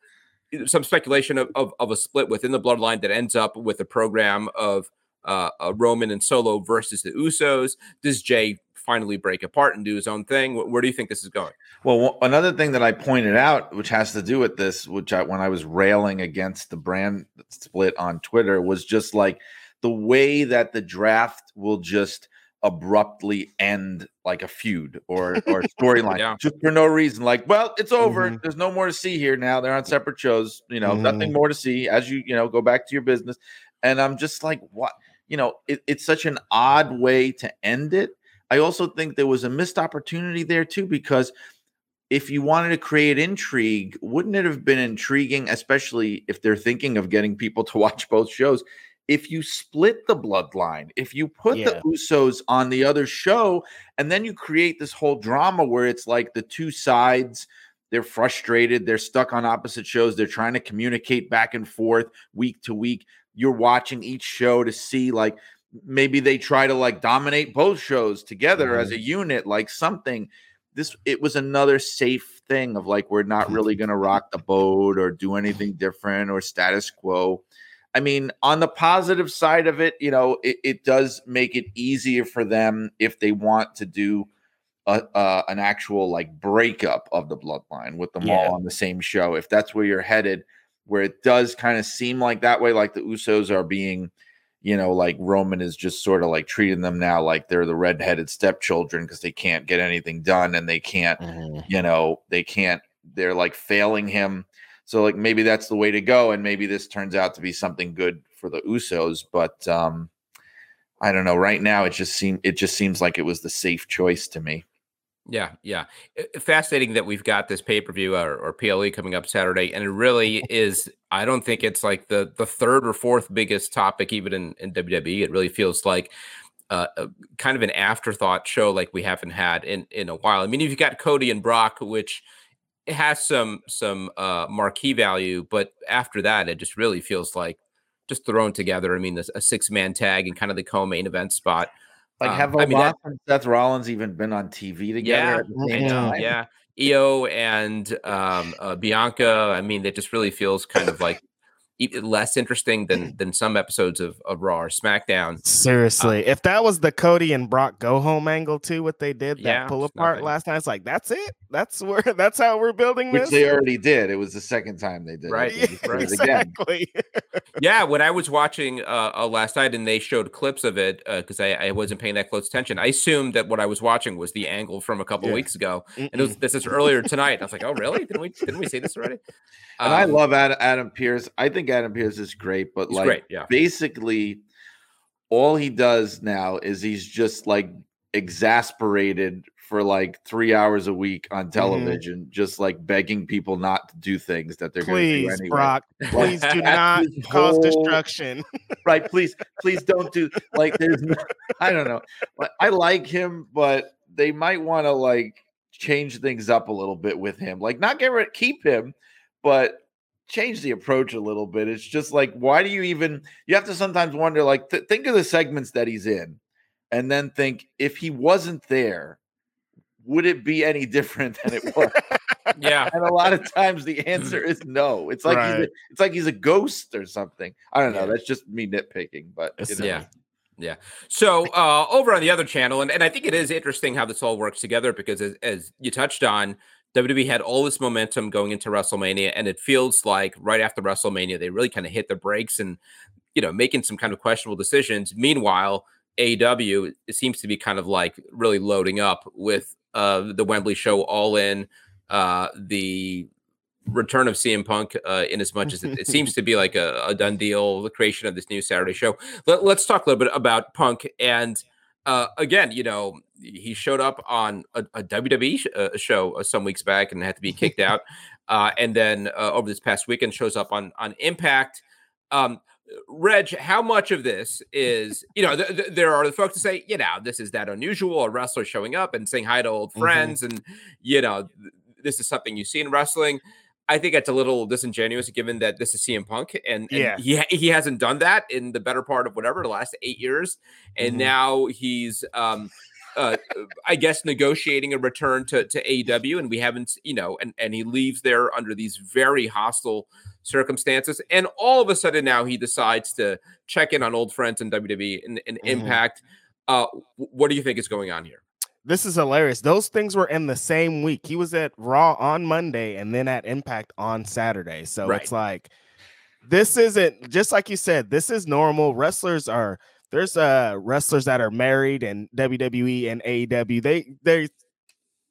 some speculation of, of, of a split within the Bloodline that ends up with a program of uh, uh, Roman and Solo versus the Usos? Does Jay finally break apart and do his own thing? Wh- Where do you think this is going? Well, one- another thing that I pointed out, which has to do with this, which I, when I was railing against the brand split on Twitter, was just like the way that the draft will just abruptly end like a feud or or storyline <laughs> Yeah. just for no reason. Like, well, it's over. Mhm. There's no more to see here now. They're on separate shows. You know, Mhm. nothing more to see as you you know go back to your business. And I'm just like, what? You know, it, it's such an odd way to end it. I also think there was a missed opportunity there too because if you wanted to create intrigue, wouldn't it have been intriguing, especially if they're thinking of getting people to <laughs> watch both shows? If you split the bloodline, if you put Yeah. the Usos on the other show, and then you create this whole drama where it's like the two sides, they're frustrated, they're stuck on opposite shows, they're trying to communicate back and forth week to week. You're watching each show to see, like, maybe they try to like dominate both shows together as a unit, like something this it was another safe thing of like we're not really going to rock the boat or do anything different or status quo I mean, on the positive side of it, you know, it, it does make it easier for them if they want to do a, uh, an actual like breakup of the bloodline with them Yeah. all on the same show. If that's where you're headed, where it does kind of seem like that way, like the Usos are being, you know, like Roman is just sort of like treating them now like they're the redheaded stepchildren because they can't get anything done and they can't you know they can't they're like failing him. So like maybe that's the way to go and maybe this turns out to be something good for the usos but um i don't know. Right now it just seemed it just seems like it was the safe choice to me Yeah, yeah. Fascinating that we've got this pay per view or, or PLE coming up Saturday, and it really <laughs> is. I don't think it's like the the third or fourth biggest topic even in, in WWE. It really feels like uh, a, kind of an afterthought show like we haven't had in in a while. I mean, you've got Cody and Brock, which has some some uh, marquee value, but after that, it just really feels like just thrown together. I mean, this, a six man tag and kind of the co-main event spot. Like Um, have I mean, that- and seth rollins even been on tv together Yeah, at the I same know. time? Yeah, Io and um, uh, Bianca. I mean, it just really feels kind of like less interesting than <clears throat> than some episodes of, of Raw or SmackDown. Seriously, if that was the Cody and Brock go home angle too, what they did that Yeah, pull apart last night, it's like that's it. That's where <laughs> that's how we're building which this. they already did it was the second time they did Right, <laughs> it, They right. it exactly. <laughs> yeah, when I was watching uh, uh, last night and they showed clips of it because I, I wasn't paying that close attention, I assumed that what I was watching was the angle from a couple Yeah. weeks ago, and it was this is earlier tonight. I was like, oh really? Didn't we didn't we see this already? and i Um, love adam, adam Pearce i think adam Pearce is great but he's like great. Yeah, basically all he does now is he's just like exasperated for like three hours a week on Mm-hmm. television, just like begging people not to do things that they're going to do Please, anyway. Brock, <laughs> please do not cause whole- destruction. <laughs> Right? Please, please don't do like there's. No, I don't know. I like him, but they might want to like change things up a little bit with him. Like not get rid, keep him, but change the approach a little bit. It's just like, why do you even? You have to sometimes wonder. Like, th- think of the segments that he's in, and then think if he wasn't there, would it be any <laughs> different than it was? yeah. and a lot of times the answer is no. It's like he's a, it's like he's a ghost or something. I don't know. That's just me nitpicking, but you know. Yeah. Yeah. So uh, over on the other channel, and, and I think it is interesting how this all works together because as, as you touched on, WWE had all this momentum going into WrestleMania, and it feels like right after WrestleMania, they really kind of hit the brakes and, you know, making some kind of questionable decisions. Meanwhile, AEW it seems to be kind of like really loading up with uh, the Wembley show all in, uh, the return of CM Punk, uh, in as much as it, it seems <laughs> to be like a, a done deal, the creation of this new Saturday show. Let, us talk a little bit about Punk. And uh, again, you know, he showed up on a, a WWE sh- uh, show uh, some weeks back and had to be kicked <laughs> out. Uh, and then uh, over this past weekend, shows up on on Impact. Um, Reg, how much of this is, you know, th- th- there are the folks to say, you know, this is that unusual, a wrestler showing up and saying hi to old Mhm. friends, and you know, th- this is something you see in wrestling. I think it's a little disingenuous given that this is CM Punk and, and Yeah. he he hasn't done that in the better part of whatever the last eight years, and Mhm. now he's um uh I guess negotiating a return to to AEW, and we haven't you know, and and he leaves there under these very hostile circumstances, and all of a sudden now he decides to check in on old friends in WWE and, and Mhm. Impact. Uh, what do you think is going on here? This is hilarious. Those things were in the same week. He was at Raw on Monday and then at Impact on Saturday. So Right. it's like this isn't just like you said, this is normal. Wrestlers are there's uh wrestlers that are married and WWE and AEW. They they're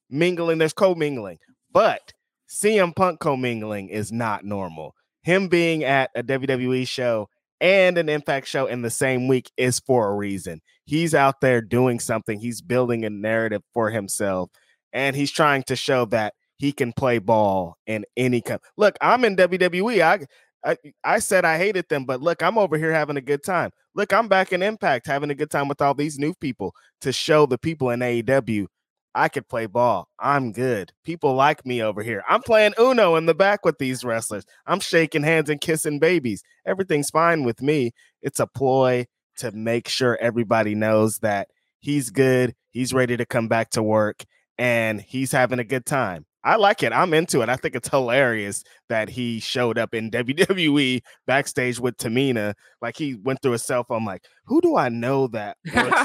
mingling, there's co-mingling. But CM Punk co-mingling is not normal. Him being at a WWE show and an Impact show in the same week is for a reason. He's out there doing something. He's building a narrative for himself, and he's trying to show that he can play ball in any com- look. I'm in WWE. I, I I said I hated them, but look, I'm over here having a good time. Look, I'm back in Impact having a good time with all these new people to show the people in AEW I could play ball. I'm good. People like me over here. I'm playing Uno in the back with these wrestlers. I'm shaking hands and kissing babies. Everything's fine with me. It's a ploy to make sure everybody knows that he's good. He's ready to come back to work and he's having a good time. I like it. I'm into it. I think it's hilarious that he showed up in <laughs> WWE backstage with Tamina. Like he went through his cell phone. Like, who do I know that works?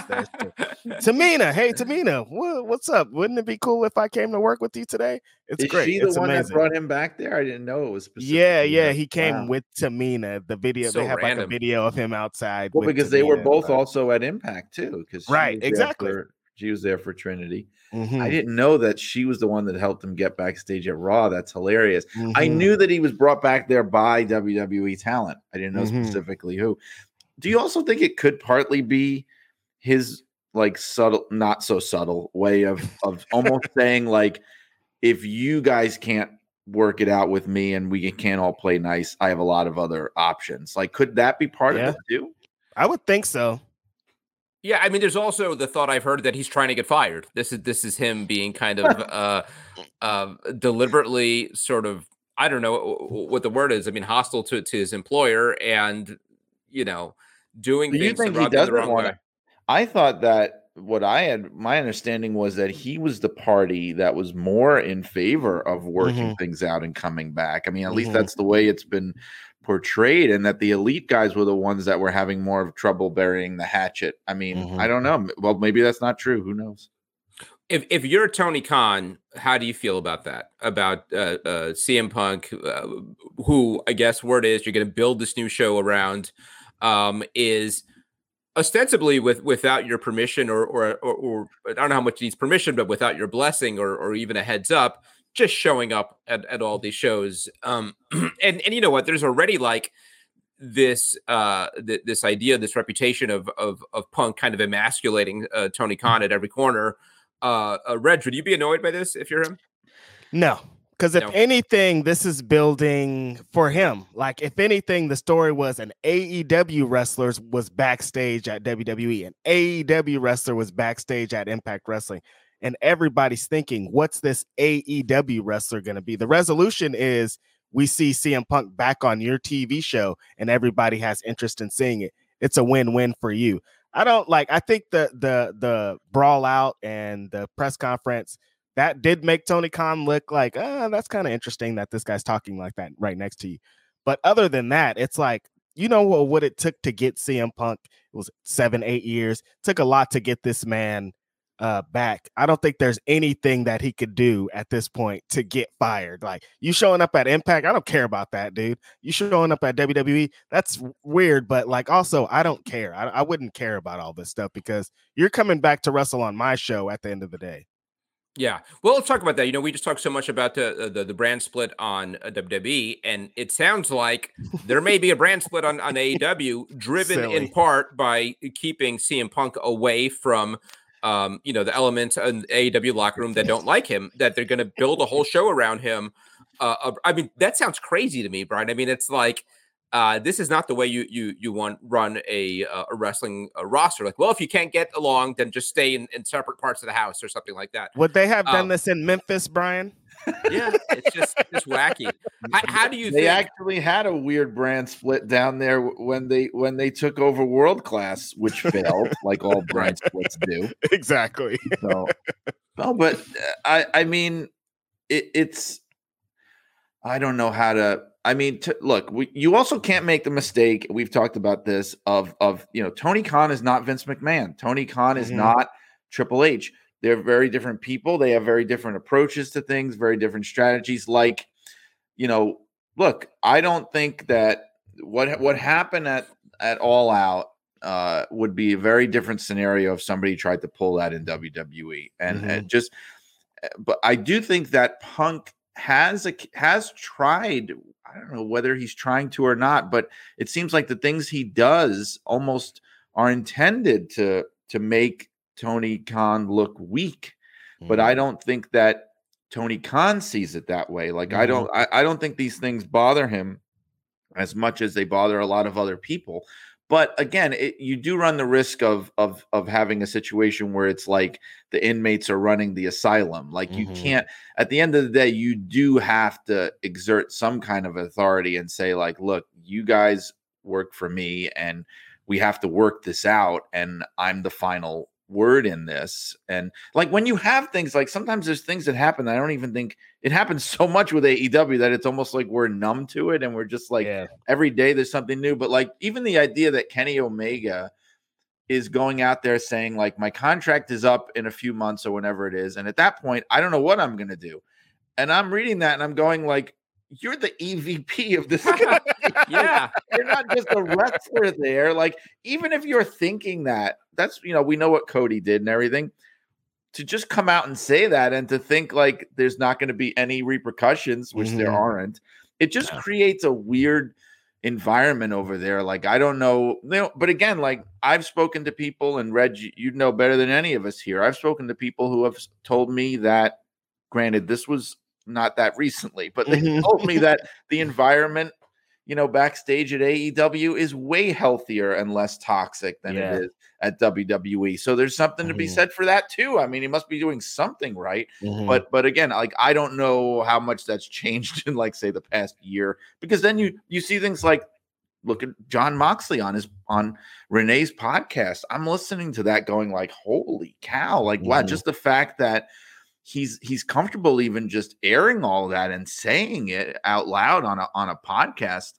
<laughs> Tamina. Hey, Tamina. What, what's up? Wouldn't it be cool if I came to work with you today? It's Is great. she the it's one amazing. that brought him back there? I didn't know it was. yeah, yeah. He came Wow. with Tamina. The video So they have like a video of him outside. Well, with because they were both but- also at Impact too. Because Right, exactly. She was there for Trinity. I Mhm, didn't know that she was the one that helped him get backstage at Raw. That's hilarious. I mhm. knew that he was brought back there by WWE talent. I didn't know Mhm. specifically who. Do you also think it could partly be his like subtle, not so subtle way of of <laughs> almost saying like, if you guys can't work it out with me and we can't all play nice, I have a lot of other options. Like, could that be part Yeah. of it too? I would think so. Yeah, I mean, there's also the thought I've heard that he's trying to get fired. This is this is him being kind of <laughs> uh, uh, deliberately sort of I don't know wh- wh- what the word is. I mean, hostile to to his employer and you know doing Do you things think he rub him the doesn't wrong want to? I thought that what I had, my understanding was that he was the party that was more in favor of working Mhm. things out and coming back. I mean, at least Mhm. that's the way it's been portrayed, and that the elite guys were the ones that were having more of trouble burying the hatchet. I mean, Mhm. I don't know. Well, maybe that's not true. Who knows? If if you're Tony Khan, how do you feel about that? About uh, uh, CM Punk, uh, who I guess word is you're going to build this new show around, um, is ostensibly with without your permission or, or or or I don't know how much needs permission, but without your blessing or or even a heads up, just showing up at, at all these shows. Um, <clears throat> and and you know what? There's already like this uh th- this idea this reputation of of of punk kind of emasculating uh, tony khan at every corner uh, uh reg would you be annoyed by this if you're him No, because if No. anything, this is building for him. Like, if anything, the story was an AEW wrestler was backstage at WWE, an AEW wrestler was backstage at Impact Wrestling, and everybody's thinking, what's this AEW wrestler going to be? The resolution is we see CM Punk back on your TV show, and everybody has interest in seeing it. It's a win-win for you. I don't like. I think the the the brawl out and the press conference that did make Tony Khan look like, ah, that's kind of interesting that this guy's talking like that right next to you. But other than that, it's like, you know what, what it took to get CM Punk? It was seven, eight years. It took a lot to get this man uh back. I don't think there's anything that he could do at this point to get fired. Like you showing up at Impact, I don't care about that, dude. You showing up at WWE, that's weird, but like also I don't care. I, I wouldn't care about all this stuff because you're coming back to wrestle on my show at the end of the day. yeah well let's talk about that you know we just talked so much about the uh, the, the brand split on uh, wwe and it sounds like there may be a brand split on, on aew driven Silly. in part by keeping cm punk away from um, you know, the elements in the AEW locker room that don't like him, that they're going to build a whole show around him. Uh, uh, I mean, that sounds crazy to me, Brian. I mean, it's like uh, this is not the way you you you want run a uh, a wrestling uh, roster. Like, well, if you can't get along, then just stay in, in separate parts of the house or something like that. Would they have done Um, this in Memphis, Brian? Yeah, it's just just wacky. How, how do you They think? actually had a weird brand split down there when they when they took over World Class, which failed, like all <laughs> brand splits do. <laughs> exactly. So, no, but uh, I I mean, it, it's I don't know how to. I mean, to, look, we, you also can't make the mistake. We've talked about this of of you know Tony Khan is not Vince McMahon. Tony Khan is Mhm. not Triple H. They're very different people. They have very different approaches to things, very different strategies. Like, you know, look, I don't think that what what happened at at All Out uh, would be a very different scenario if somebody tried to pull that in WWE. And, and just, uh, but I do think that Punk has a has tried. I don't know whether he's trying to or not, but it seems like the things he does almost are intended to to make Tony Khan look weak. But Mm-hmm. I don't think that Tony Khan sees it that way. Like I Mhm. don't I, I don't think these things bother him as much as they bother a lot of other people. But again, it, you do run the risk of of of having a situation where it's like the inmates are running the asylum. Like you Mhm. can't. At the end of the day, you do have to exert some kind of authority and say, like, look, you guys work for me, and we have to work this out. And I'm the final word in this. And like when you have things like sometimes there's things that happen that I don't even think it happens <laughs> so much with AEW that it's almost like we're numb to it and we're just like Yeah. every day there's something new. But like even the idea that Kenny Omega is going out there saying like my contract is up in a few months or whenever it is, and at that point I don't know what I'm gonna do. And I'm reading that and I'm going like, you're the EVP of this. <laughs> Yeah. <laughs> you're not just a wrestler there. Like, even if you're thinking that, that's you know, we know what Cody did and everything. To just come out and say that and to think like there's not going to be any repercussions, which there Mhm. aren't, it just Yeah. creates a weird environment over there. Like, I don't know, you know, but again, like I've spoken to people, and Reg, you know better than any of us here. I've spoken to people who have told me that, granted, this was not that recently, but they Mhm. told me that <laughs> the environment you know, backstage at AEW is way healthier and less toxic than Yeah. it is at WWE. So there's something to be Mhm. said for that too. I mean, he must be doing something right. Mhm. But but again, like I don't know how much that's changed <laughs> in like say the past year because then you you see things like look at Jon Moxley on his on Renee's podcast. I'm listening to that going like, holy cow, like wow, Mhm. just the fact that he's he's comfortable even just airing all that and saying it out loud on a on a podcast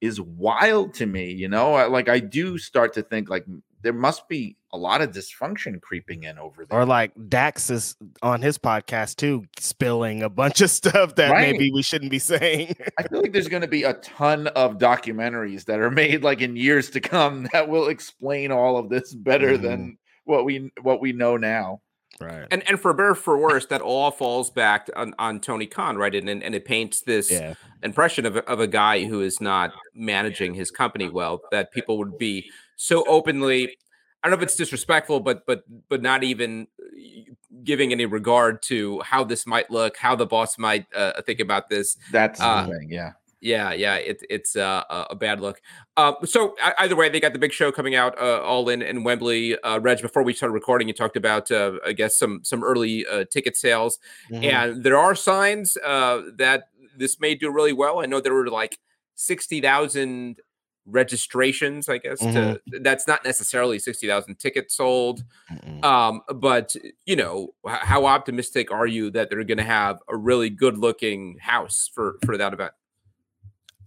is wild to me, you know? I, like I do start to think like there must be a lot of dysfunction creeping in over there. or like Dax is on his podcast too, spilling a bunch of <laughs> stuff that Right. maybe we shouldn't be saying. I feel like there's going to be a ton of documentaries that are <laughs> made like in years to come that will explain all of this better Mhm. than what we what we know now. Right. And and for better or for worse, that all falls back on, on Tony Khan, right? And, and and it paints this Yeah. impression of a, of a guy who is not managing his company well. That people would be so openly. I don't know if it's disrespectful, but but but not even uh, giving any regard to how this might look, how the boss might uh, think about this. That's Uh, the thing, yeah. Yeah, yeah, it, it's uh, a bad look. Uh, so either way, they got the big show coming out, uh, all in in Wembley. Uh, Reg, before we started recording, you talked about, uh, I guess, some some early uh, ticket sales, Mhm. and there are signs uh, that this may do really well. I know there were like sixty thousand registrations. I guess to, that's not necessarily sixty thousand tickets sold. Mhm. Um, but you know, how optimistic are you that they're going to have a really good looking house for for that event?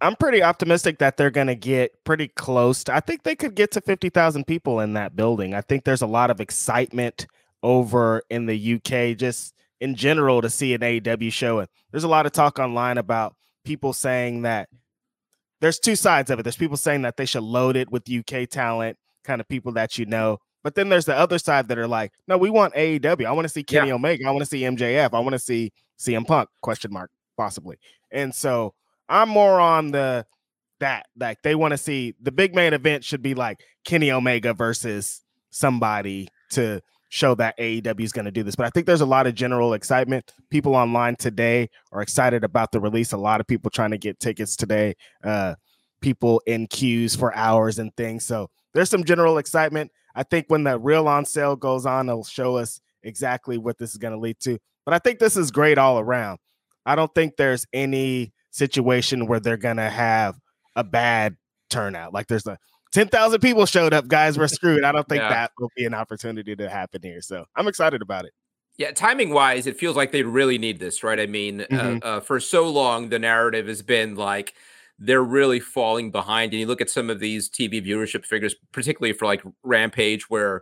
I'm pretty optimistic that they're going to get pretty close. To, I think they could get to 50,000 people in that building. I think there's a lot of excitement over in the UK just in general to see an AEW show. And there's a lot of talk online about people saying that there's two sides of it. There's people saying that they should load it with UK talent, kind of people that you know. But then there's the other side that are like, no, we want AEW. I want to see Kenny Omega. I want to see MJF. I want to see CM Punk, question mark, possibly. And so I'm more on the that like they want to see the big main event should be like Kenny Omega versus somebody to show that AEW is going to do this. But I think there's a lot of general excitement. People online today are excited about the release. A lot of people trying to get tickets today. Uh, people in queues for hours and things. So there's some general excitement. I think when the real on sale goes on, it'll show us exactly what this is going to lead to. But I think this is great all around. I don't think there's any situation where they're going to have a bad turnout. Like there's a 10,000 people showed up, guys, we're <laughs> screwed. I don't think Yeah. that will be an opportunity to happen here. So I'm excited about it. Yeah, timing wise, it feels like they really need this, right? I mean, Mhm. uh, uh, for so long, the narrative has been like they're really falling behind. And you look at some of these TV viewership figures, particularly for like Rampage, where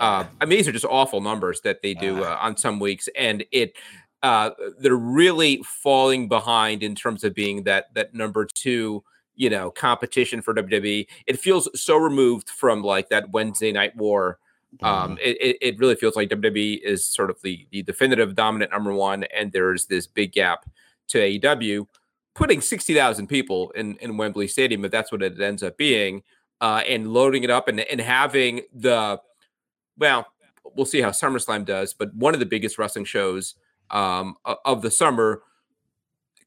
uh, I mean, these are just awful numbers that they do uh, on some weeks, and it uh, they're really falling behind in terms of being that that number two, you know, competition for WWE. It feels so removed from like that Wednesday Night War. Um, it, it, it really feels like WWE is sort of the the definitive dominant number one, and there's this big gap to AEW. Putting sixty thousand people in in Wembley Stadium, if that's what it ends up being, uh, and loading it up and and having the well, we'll see how SummerSlam does, but one of the biggest wrestling shows um, of the summer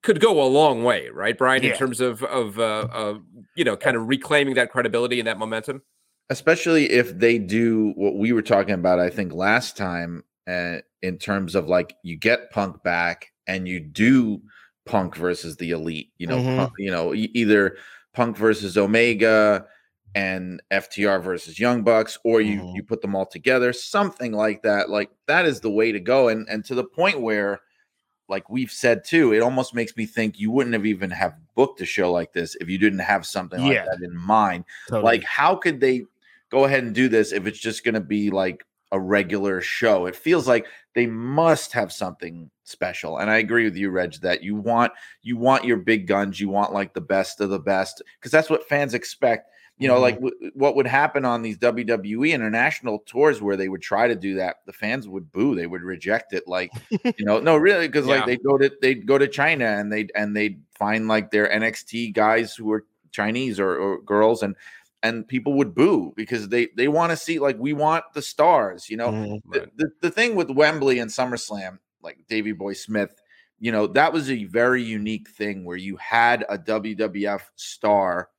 could go a long way, right, Brian? In terms of of uh, uh, you know, kind of reclaiming that credibility and that momentum. especially if they do what we were talking about i think last time uh, in terms of like you get punk back and you do punk versus the elite you know Mhm. punk, you know either punk versus omega and FTR versus Young Bucks, or you Mhm. you put them all together, something like that. Like that is the way to go. And and to the point where, like we've said too, it almost makes me think you wouldn't have even have booked a show like this if you didn't have something like that in mind. Totally. Like, how could they go ahead and do this if it's just going to be like a regular show? It feels like they must have something special. And I agree with you, Reg, that you want you want your big guns, you want like the best of the best, because that's what fans expect. You know, Mhm. like w- what would happen on these WWE international tours where they would try to do that, the fans would boo, they would reject it. Like, you know, no, really, because like they go to they'd go to China and they and they'd find like their NXT guys who are Chinese or, or girls and and people would boo because they they want to see like we want the stars, you know. Mhm. The, the, the thing with Wembley and SummerSlam, like Davy Boy Smith, you know, that was a very unique thing where you had a WWF star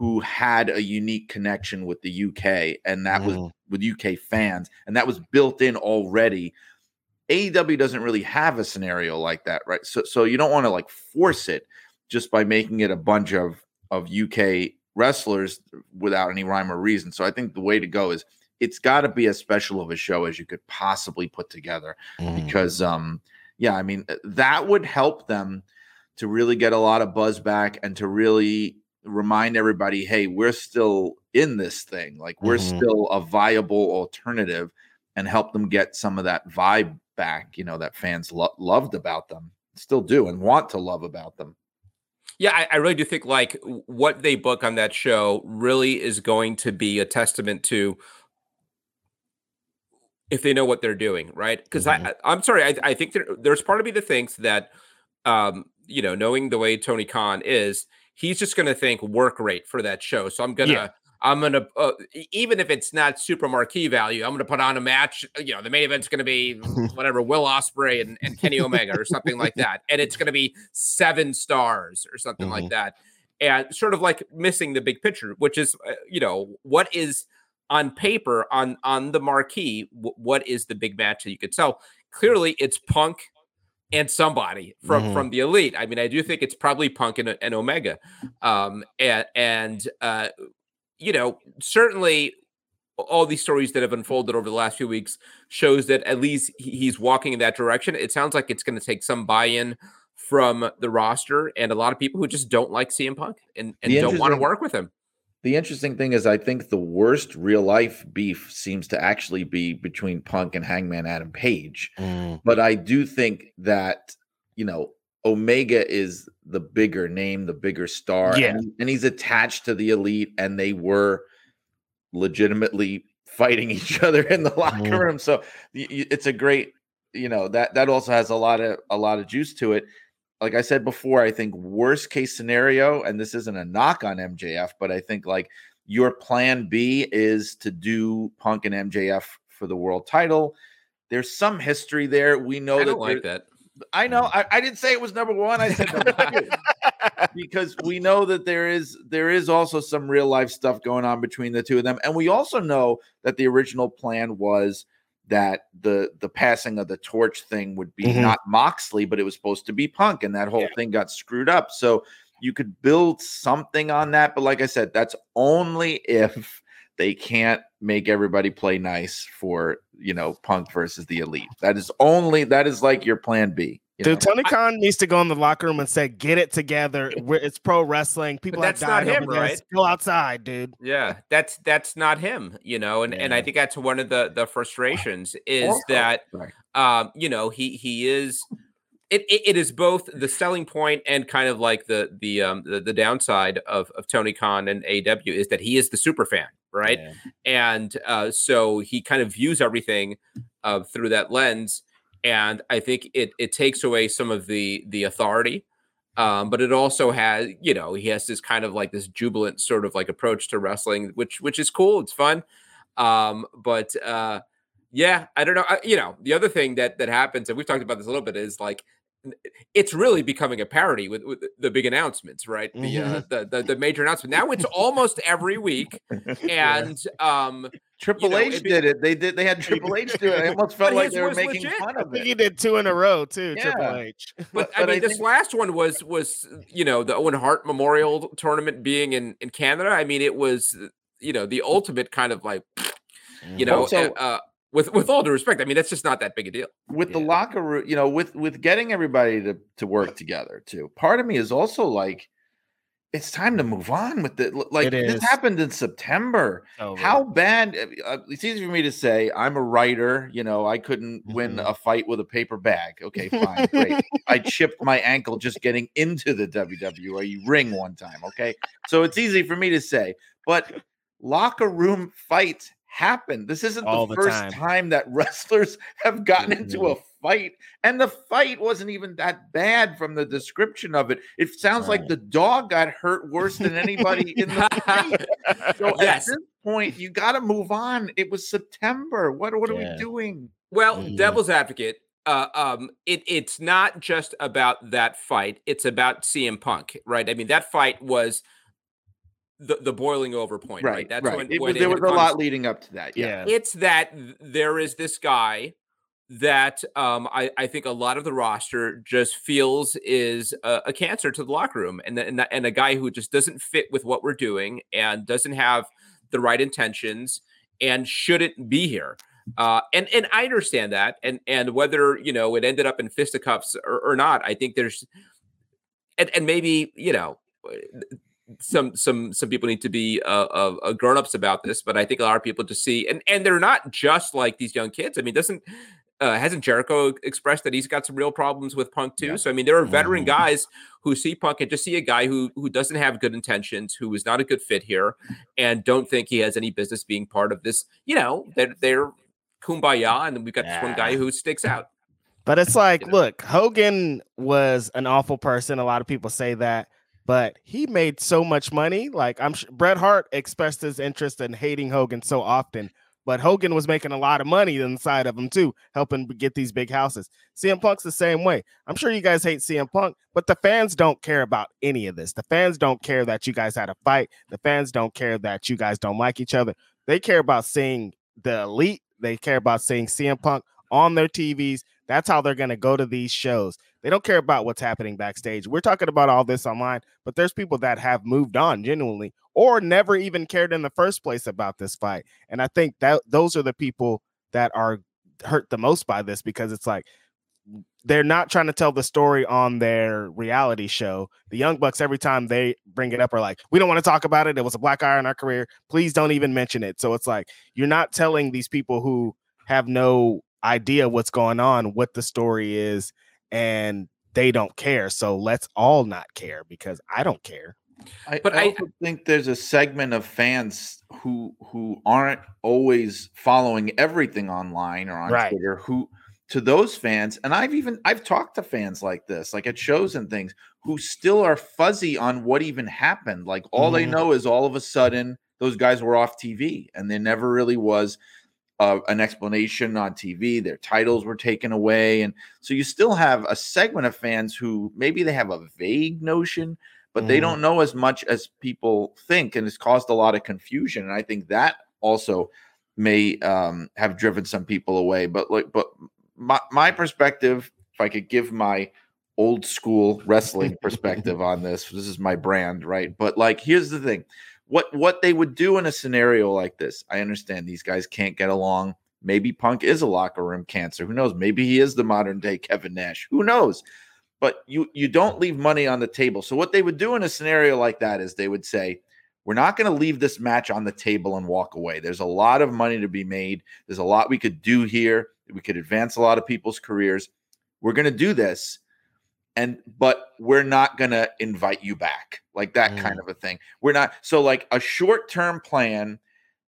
who had a unique connection with the UK, and that was Mhm. with UK fans, and that was built in already. AEW doesn't really have a scenario like that, right? So, so you don't want to like force it just by making it a bunch of of UK wrestlers without any rhyme or reason. So I think the way to go is it's got to be as special of a show as you could possibly put together Mhm. because um yeah i mean that would help them to really get a lot of buzz back and to really remind everybody hey we're still in this thing like we're Mhm. still a viable alternative and help them get some of that vibe back you know that fans lo- loved about them still do and want to love about them Yeah, I, I really do think like what they book on that show really is going to be a testament to if they know what they're doing, right? Because Mhm. I, I, I'm sorry, I, I think there, there's part of me that thinks that, um, you know, knowing the way Tony Khan is, he's just going to think work rate for that show. So I'm gonna. Yeah. I'm gonna, uh, even if it's not super marquee value, I'm gonna put on a match. uh, You know, the main event's gonna be <laughs> whatever Will Ospreay and, and Kenny Omega or something like <laughs> that, and it's gonna be seven stars or something like Mhm. that, and sort of like missing the big picture, which is, uh, you know, what is on paper on on the marquee, wh- what is the big match that you could sell? Clearly, it's Punk and somebody from Mhm. from the elite. I mean, I do think it's probably Punk and, and Omega, um, and and uh, you know, certainly all these stories that have unfolded over the last few weeks shows that at least he's walking in that direction. It sounds like it's going to take some buy-in from the roster and a lot of people who just don't like CM Punk and, and The don't want to work with him. The interesting thing is, I think the worst real life beef seems to actually be between Punk and Hangman Adam Page. Mhm. But I do think that, you know, Omega is the bigger name, the bigger star. Yeah. And, and he's attached to the elite, and they were legitimately fighting <laughs> each other in the locker Mhm. room. So it's a great, you know, that that also has a lot of a lot of juice to it like I said before, I think worst case scenario, and this isn't a knock on MJF, but I think like your plan B is to do Punk and MJF for the world title. There's some history there. We know I that. like that. I know. Mm. I, I didn't say it was number one. I said <laughs> because we know that there is there is also some real life stuff going on between the two of them, and we also know that the original plan was that the the passing of the torch thing would be Mhm. not Moxley, but it was supposed to be Punk, and that whole Yeah. thing got screwed up. So you could build something on that, but like I said, that's only if they can't make everybody play nice for you know Punk versus the Elite. That is only that is like your plan B. you know? Dude, Tony Khan needs to go in the locker room and say, "Get it together. <laughs> We're, it's pro wrestling. People have that's not him, right? Go outside, dude." Yeah, that's that's not him, you know, and, and I think that's one of the the frustrations is Also- that <laughs> um, you know, he he is it, it it is both the selling point and kind of like the the um the, the downside of of Tony Khan and AW is that he is the super fan, right? Yeah. and uh, so he kind of views everything uh, through that lens and i think it it takes away some of the the authority um, but it also has you know he has this kind of like this jubilant sort of like approach to wrestling which which is cool it's fun um, but uh, yeah i don't know I, you know the other thing that that happens and we've talked about this a little bit is like it's really becoming a parody with, with the big announcements right the, uh, the the the major announcement now it's almost every week <laughs> and um Triple know, H be- did it. They did. They had <laughs> Triple H do it. I almost felt like they were making legit. fun I of think it. he did two in a row too. Triple H. <laughs> But, But- I mean, I this think- last one was was you know the Owen Hart Memorial Tournament being in in Canada. I mean, it was you know the ultimate kind of like <sniffs> you know Also- uh, with with all due respect i mean that's just not that big a deal with the locker room, you know, with with getting everybody to to work together too. Part of me is also like, it's time to move on with it. Like It this happened in September. Totally. How bad? Uh, it's easy for me to say. I'm a writer. You know, I couldn't win Mhm. a fight with a paper bag. Okay, fine, great. I <laughs> chipped my ankle just getting into the WWE ring one time. Okay, so it's easy for me to say, but locker room fights happen. This isn't All the the first time. time. that <laughs> wrestlers have gotten into a fight, and the fight wasn't even that bad from the description of it. It sounds like the dog got hurt worse than anybody in the fight. So <laughs> Yes. at this point, you got to move on. It was September. What what are we doing? Well, Mhm. devil's advocate. Uh, um, it it's not just about that fight; it's about CM Punk, right? I mean, that fight was the the boiling over point, right? That's right. when, It when was- there had was a come- lot leading up to that. Yeah. yeah. It's that there is this guy that um, I, I think a lot of the roster just feels is a, a cancer to the locker room, and, the- and the- and a guy who just doesn't fit with what we're doing and doesn't have the right intentions and shouldn't be here. Uh, and and I understand that, and and whether you know it ended up in fisticuffs or, or not, I think there's, and and maybe you know some some some people need to be uh, uh, uh, grown ups about this, but I think a lot of people just see and and they're not just like these young kids. I mean, doesn't uh, hasn't Jericho expressed that he's got some real problems with Punk too? Yeah. So I mean, there are veteran Mhm. guys who see Punk and just see a guy who who doesn't have good intentions, who is not a good fit here, and don't think he has any business being part of this. You know, they're they're kumbaya, and then we've got this one guy who sticks out. But it's like, You know? look, Hogan was an awful person. A lot of people say that, but he made so much money. Like I'm Bret Hart expressed his interest in hating Hogan so often, but Hogan was making a lot of money inside of him too, helping get these big houses. CM Punk's the same way. I'm sure you guys hate CM Punk, but the fans don't care about any of this. The fans don't care that you guys had a fight. The fans don't care that you guys don't like each other. They care about seeing the elite. They care about seeing CM Punk on their TVs. That's how they're going to go to these shows. They don't care about what's happening backstage. We're talking about all this online, but there's people that have moved on genuinely or never even cared in the first place about this fight. And I think that those are the people that are hurt the most by this because it's like they're not trying to tell the story on their reality show. The Young Bucks, every time they bring it up, are like, we don't want to talk about it. It was a black eye in our career. Please don't even mention it. So it's like you're not telling these people who have no idea what's going on, what the story is, and they don't care. So let's all not care because I don't care. I, But I, I- also think there's a segment of fans who who aren't always following everything online or on Right. Twitter. Who to those fans, and I've even I've talked to fans like this, like at shows and things, who still are fuzzy on what even happened. Like all they Mhm. know is all of a sudden those guys were off TV, and there never really was. Uh, an explanation on TV, their titles were taken away, and so you still have a segment of fans who maybe they have a vague notion, but they Mhm. don't know as much as people think, and it's caused a lot of confusion. And I think that also may um, have driven some people away. But like, but my my perspective, if I could give my old school wrestling perspective on this, this is my brand, right? But like, here's the thing: what what they would do in a scenario like this. I understand these guys can't get along. Maybe Punk is a locker room cancer. Who knows? Maybe he is the modern day Kevin Nash. Who knows? But you you don't leave money on the table. So what they would do in a scenario like that is they would say, "We're not going to leave this match on the table and walk away. There's a lot of money to be made. There's a lot we could do here. We could advance a lot of people's careers. We're going to do this." And but we're not gonna invite you back, like that kind mm. of a thing. We're not so like a short-term plan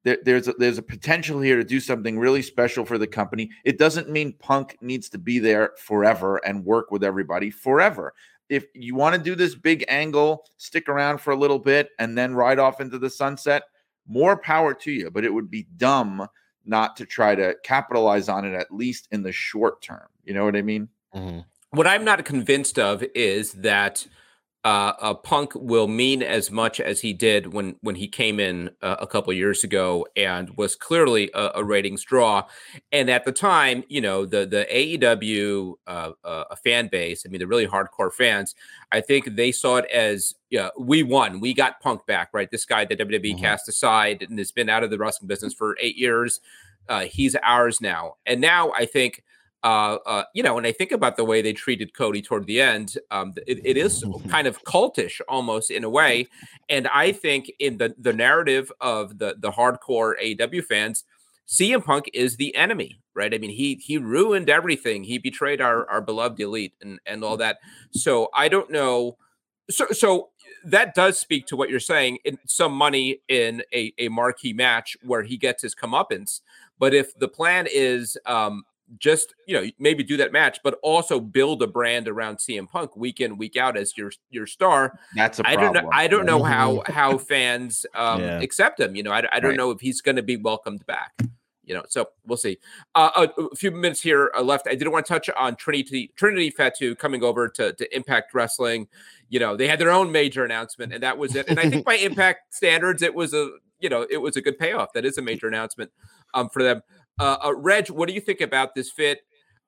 there, there's a, there's a potential here to do something really special for the company. It doesn't mean Punk needs to be there forever and work with everybody forever. If you want to do this big angle, stick around for a little bit and then ride off into the sunset, more power to you. But it would be dumb not to try to capitalize on it at least in the short term. You know what I mean? Mm-hmm. What I'm not convinced of is that uh, uh, Punk will mean as much as he did when when he came in uh, a couple years ago and was clearly a, a, ratings draw. And at the time, you know, the the AEW uh, uh, fan base, I mean, the really hardcore fans, I think they saw it as yeah, we won, we got Punk back, right? This guy that WWE mm-hmm. cast aside and has been out of the wrestling business for eight years, uh, he's ours now. And now I think uh, uh, you know, and I think about the way they treated Cody toward the end, um, it, it is kind of cultish almost in a way. And I think in the the narrative of the the hardcore AEW fans, CM Punk is the enemy, right? I mean, he he ruined everything. He betrayed our our beloved elite and and all that. So I don't know. So so that does speak to what you're saying. In some money in a a marquee match where he gets his comeuppance. But if the plan is um, just you know maybe do that match, but also build a brand around CM Punk week in week out as your your star. That's a I don't know. I don't know how <laughs> how fans um, yeah. accept him. You know, I, I don't right. know if he's going to be welcomed back. You know, so we'll see. Uh, a, a, few minutes here uh, left. I did want to touch on Trinity Trinity Fatu coming over to, to Impact Wrestling. You know, they had their own major announcement, and that was it. And I think by Impact standards, it was a you know it was a good payoff. That is a major announcement um, for them. Uh, uh, Reg, what do you think about this fit?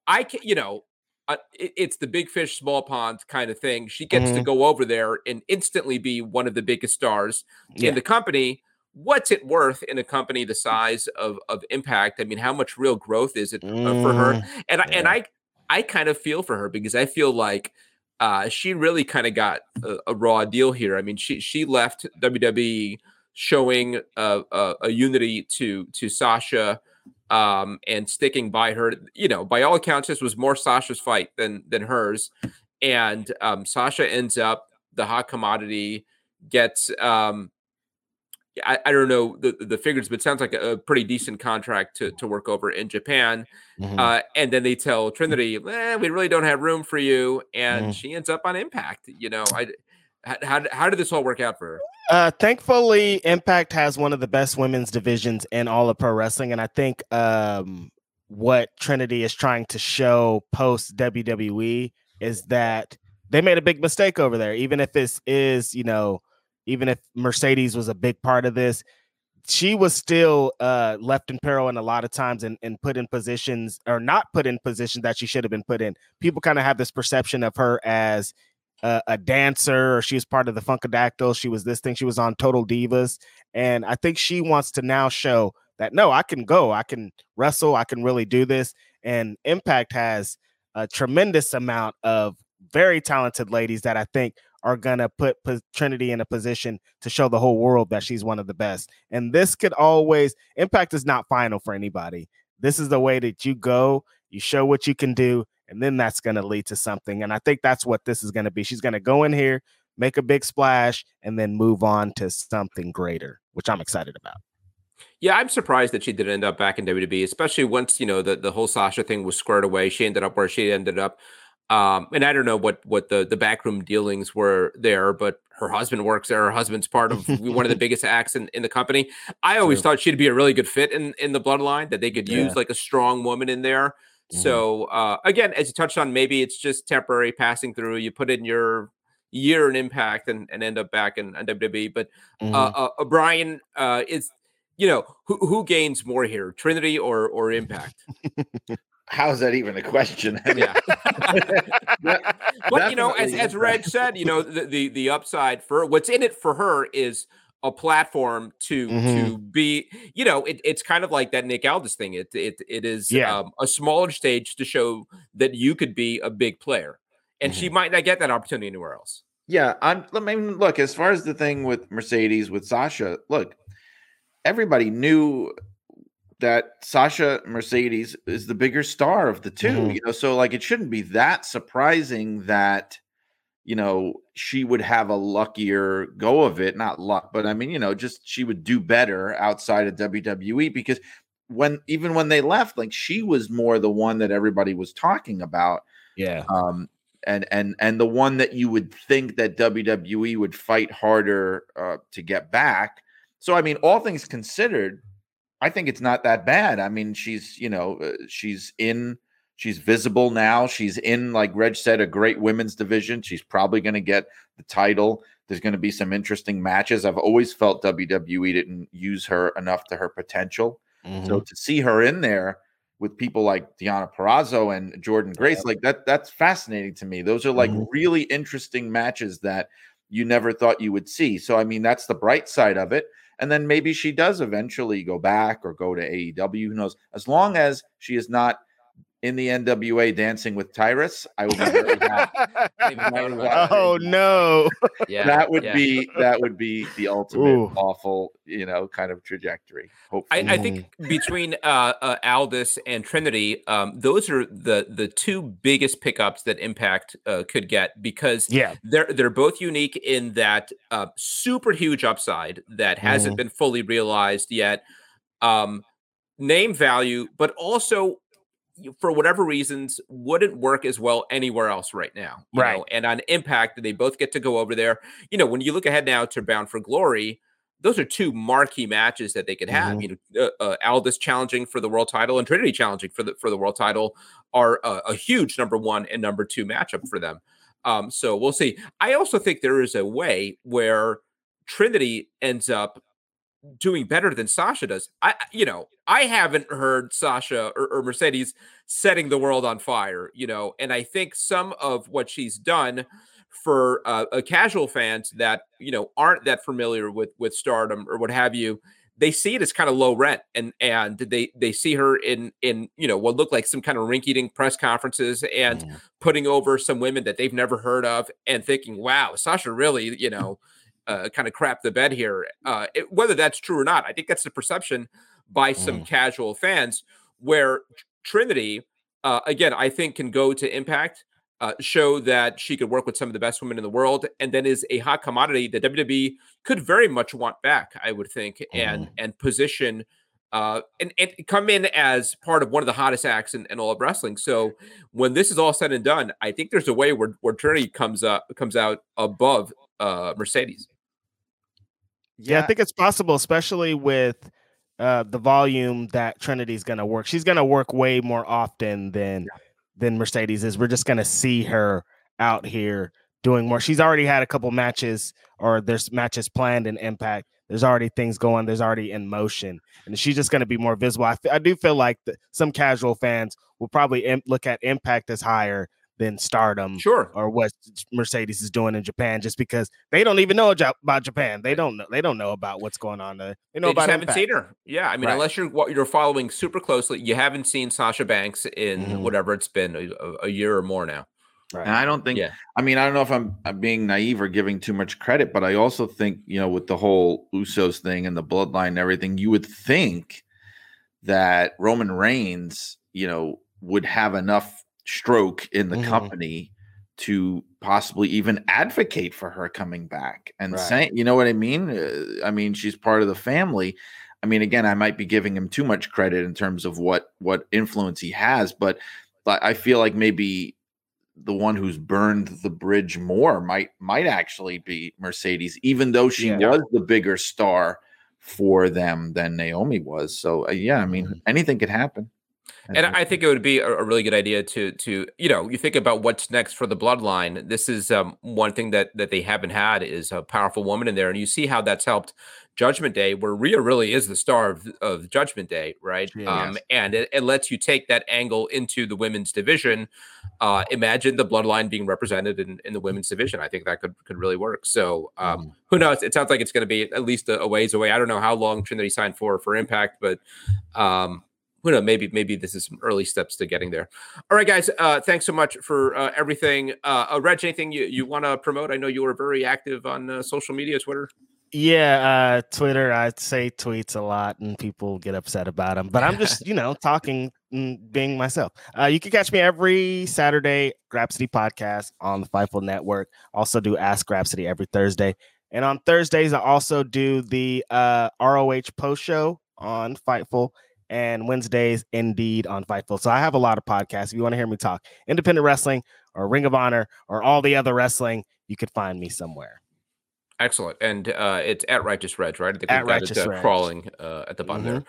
I can, you know, uh, it, it's the big fish, small pond kind of thing. She gets mm-hmm. to go over there and instantly be one of the biggest stars yeah. in the company. What's it worth in a company the size of of Impact? I mean, how much real growth is it mm, for her? Mm, and yeah. and I I kind of feel for her because I feel like uh, she really kind of got a, a, raw deal here. I mean, she she left WWE showing a, a, a unity to to Sasha um, and sticking by her. You know, by all accounts, this was more Sasha's fight than than hers. And um, Sasha ends up the hot commodity, gets um, I, I don't know the, the figures, but sounds like a, a, pretty decent contract to, to work over in Japan. Mm-hmm. Uh, and then they tell Trinity, eh, we really don't have room for you. And mm-hmm. she ends up on Impact. You know, I how, how did this all work out for her? Uh, thankfully, Impact has one of the best women's divisions in all of pro wrestling, and I think um, what Trinity is trying to show post WWE is that they made a big mistake over there. Even if this is, you know, even if Mercedes was a big part of this, she was still uh, left in peril and a lot of times and, and put in positions or not put in positions that she should have been put in. People kind of have this perception of her as a, a dancer or she was part of the Funkadactyl. She was this thing. She was on Total Divas. And I think she wants to now show that no, I can go, I can wrestle, I can really do this. And Impact has a tremendous amount of very talented ladies that I think are going to put Trinity in a position to show the whole world that she's one of the best. And this could always, Impact is not final for anybody. This is the way that you go, you show what you can do, and then that's going to lead to something. And I think that's what this is going to be. She's going to go in here, make a big splash, and then move on to something greater, which I'm excited about. Yeah, I'm surprised that she didn't end up back in WWE, especially once you know the the whole Sasha thing was squared away. She ended up where she ended up. Um, and I don't know what what the the backroom dealings were there, but her husband works there. Her husband's part of <laughs> one of the biggest acts in, in the company. I always True. thought she'd be a really good fit in in the bloodline that they could yeah. use like a strong woman in there. Mm-hmm. So uh, again, as you touched on, maybe it's just temporary passing through. You put in your year in impact and, and end up back in, in WWE. But uh, mm-hmm. uh, uh, Brian uh, is, you know, who who gains more here, Trinity or or Impact? <laughs> How is that even a question? <laughs> yeah. <laughs> but you know, as as Reg said, you know, the, the the upside for what's in it for her is a platform to mm-hmm. to be you know it, it's kind of like that nick aldis thing it it, it is yeah. um, a smaller stage to show that you could be a big player and mm-hmm. she might not get that opportunity anywhere else yeah I'm, i mean look as far as the thing with mercedes with sasha look everybody knew that sasha mercedes is the bigger star of the 2 mm-hmm. you know so like it shouldn't be that surprising that you know, she would have a luckier go of it. Not luck, but I mean, you know, just she would do better outside of WWE because when even when they left, like she was more the one that everybody was talking about. Yeah. Um, and and and the one that you would think that WWE would fight harder uh, to get back. So I mean, all things considered, I think it's not that bad. I mean, she's you know uh, she's in She's visible now. She's in, like Reg said, a great women's division. She's probably going to get the title. There's going to be some interesting matches. I've always felt WWE didn't use her enough to her potential. Mm-hmm. So to see her in there with people like Deonna Purrazzo and Jordynne Grace, yeah. like that, that's fascinating to me. Those are like mm-hmm. really interesting matches that you never thought you would see. So I mean, that's the bright side of it. And then maybe she does eventually go back or go to AEW. Who knows? As long as she is not in the NWA dancing with Tyrus, I would be very happy. <laughs> oh no. Yeah. That would yeah. be that would be the ultimate Ooh. awful, you know, kind of trajectory. Hopefully. I, I think <laughs> between uh, uh, Aldis and Trinity, um, those are the the two biggest pickups that Impact uh, could get because yeah, they're they're both unique in that uh, super huge upside that hasn't mm. been fully realized yet. Um, name value, but also for whatever reasons wouldn't work as well anywhere else right now. right. Know? And on Impact, they both get to go over there. You know, when you look ahead now to Bound for Glory, those are two marquee matches that they could have. Mm-hmm. You know, uh, uh, Aldis challenging for the world title and Trinity challenging for the for the world title are uh, a huge number one and number two matchup for them. Um, so we'll see. I also think there is a way where Trinity ends up doing better than Sasha does. I, you know, I haven't heard Sasha or, or, Mercedes setting the world on fire, you know, and I think some of what she's done for uh, a casual fans that you know aren't that familiar with with Stardom or what have you, they see it as kind of low rent, and and they they see her in in you know what look like some kind of rinky-dink press conferences and mm. putting over some women that they've never heard of, and thinking, wow, Sasha really, you know uh, kind of crap the bed here. Uh, it, whether that's true or not, I think that's the perception by some mm. casual fans. Where Trinity, uh, again, I think can go to Impact, uh, show that she could work with some of the best women in the world, and then is a hot commodity that WWE could very much want back. I would think, mm. and and position. Uh, and, and come in as part of one of the hottest acts in, in, all of wrestling. So when this is all said and done, I think there's a way where, where Trinity comes up comes out above uh, Mercedes. Yeah, I think it's possible, especially with uh, the volume that Trinity's going to work. She's going to work way more often than yeah. than Mercedes is. We're just going to see her out here doing more. She's already had a couple matches, or there's matches planned in Impact. There's already things going. There's already in motion, and she's just going to be more visible. I, f- I do feel like the, some casual fans will probably Im- look at Impact as higher than Stardom, sure, or what Mercedes is doing in Japan, just because they don't even know about Japan. They don't know. They don't know about what's going on there. They know they about. haven't Impact. seen her. Yeah, I mean, right. unless you're you're following super closely, you haven't seen Sasha Banks in mm-hmm. whatever it's been a, a, year or more now. Right. And I don't think. Yeah. I mean, I don't know if I'm, I'm being naive or giving too much credit, but I also think you know with the whole Usos thing and the bloodline and everything, you would think that Roman Reigns, you know, would have enough stroke in the mm-hmm. company to possibly even advocate for her coming back and right. saying, you know what I mean? Uh, I mean, she's part of the family. I mean, again, I might be giving him too much credit in terms of what what influence he has, but I feel like maybe the one who's burned the bridge more might might actually be Mercedes, even though she yeah. was the bigger star for them than Naomi was. So uh, yeah, I mean, mm-hmm. anything could happen. And I think it would be a, really good idea to to you know you think about what's next for the bloodline. This is um, one thing that that they haven't had is a powerful woman in there, and you see how that's helped Judgment Day, where Rhea really is the star of, of Judgment Day, right? Um, and it, it, lets you take that angle into the women's division. Uh, imagine the bloodline being represented in, in the women's division. I think that could could really work. So um, mm. who knows? It sounds like it's going to be at least a, a, ways away. I don't know how long Trinity signed for for Impact, but um, who knows? Maybe maybe this is some early steps to getting there. All right, guys. Uh, thanks so much for uh, everything. Uh, uh Reg, anything you, you want to promote? I know you were very active on uh, social media, Twitter. Yeah, uh, Twitter. I say tweets a lot, and people get upset about them. But I'm just, <laughs> you know, talking, being myself. Uh, you can catch me every Saturday, Grapsody podcast on the Fightful Network. Also do Ask Grapsody every Thursday, and on Thursdays I also do the uh, ROH post show on Fightful and Wednesdays indeed on Fightful. So I have a lot of podcasts. If you want to hear me talk independent wrestling or Ring of Honor or all the other wrestling, you could find me somewhere. Excellent. And uh, it's at Righteous Reg, right? I think at Righteous it, uh, crawling uh, at the bottom mm-hmm. there.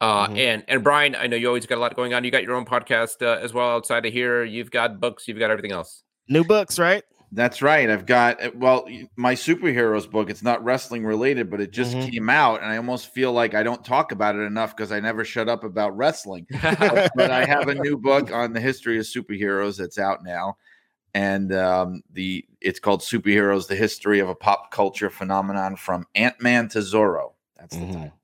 Uh, Mhm. and and Brian, I know you always got a lot going on. You got your own podcast uh, as well outside of here. You've got books. You've got everything else. New books, right? That's right. I've got uh, well, my superheroes book. It's not wrestling related, but it just Mhm. came out, and I almost feel like I don't talk about it enough because I never shut up about wrestling. <laughs> but, but I have a new book on the history of superheroes that's out now, and um, the it's called Superheroes: The History of a Pop Culture Phenomenon from Ant Man to Zorro. That's the Mhm. title.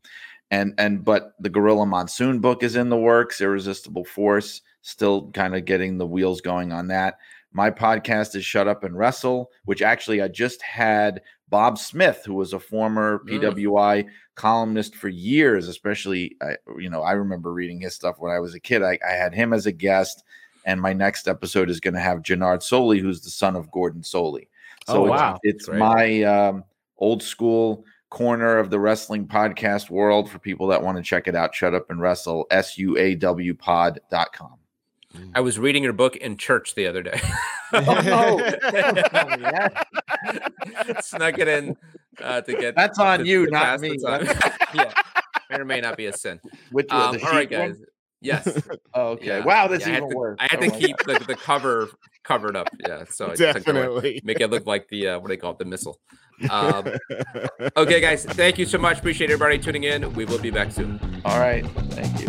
And and but the Gorilla Monsoon book is in the works. Irresistible Force, still kind of getting the wheels going on that. My podcast is Shut Up and Wrestle, which actually I just had Bob Smith, who was a former Mm. PWI columnist for years, especially I, you know, I remember reading his stuff when I was a kid. I, I had him as a guest, and my next episode is going to have Jannard Solie, who's the son of Gordon Solie. So Oh, it's, wow. it's Great. my um, old school corner of the wrestling podcast world for people that want to check it out. Shut up and wrestle, S U A W pod.com. I was reading your book in church the other day. <laughs> <laughs> <laughs> Snuck it in uh, to get. That's on to- you, to not me. time. yeah, may or may not be a sin. Which was Um, all right, sheep one? guys. Yes. Oh, okay. yeah. Wow, that's Yeah, I had even to, worse. I had Oh to keep the, the cover covered up. Yeah, so I took. Definitely. make it look like the uh, what do they call it, the missile. Um, okay, guys, thank you so much. Appreciate everybody tuning in. We will be back soon. All right. Thank you.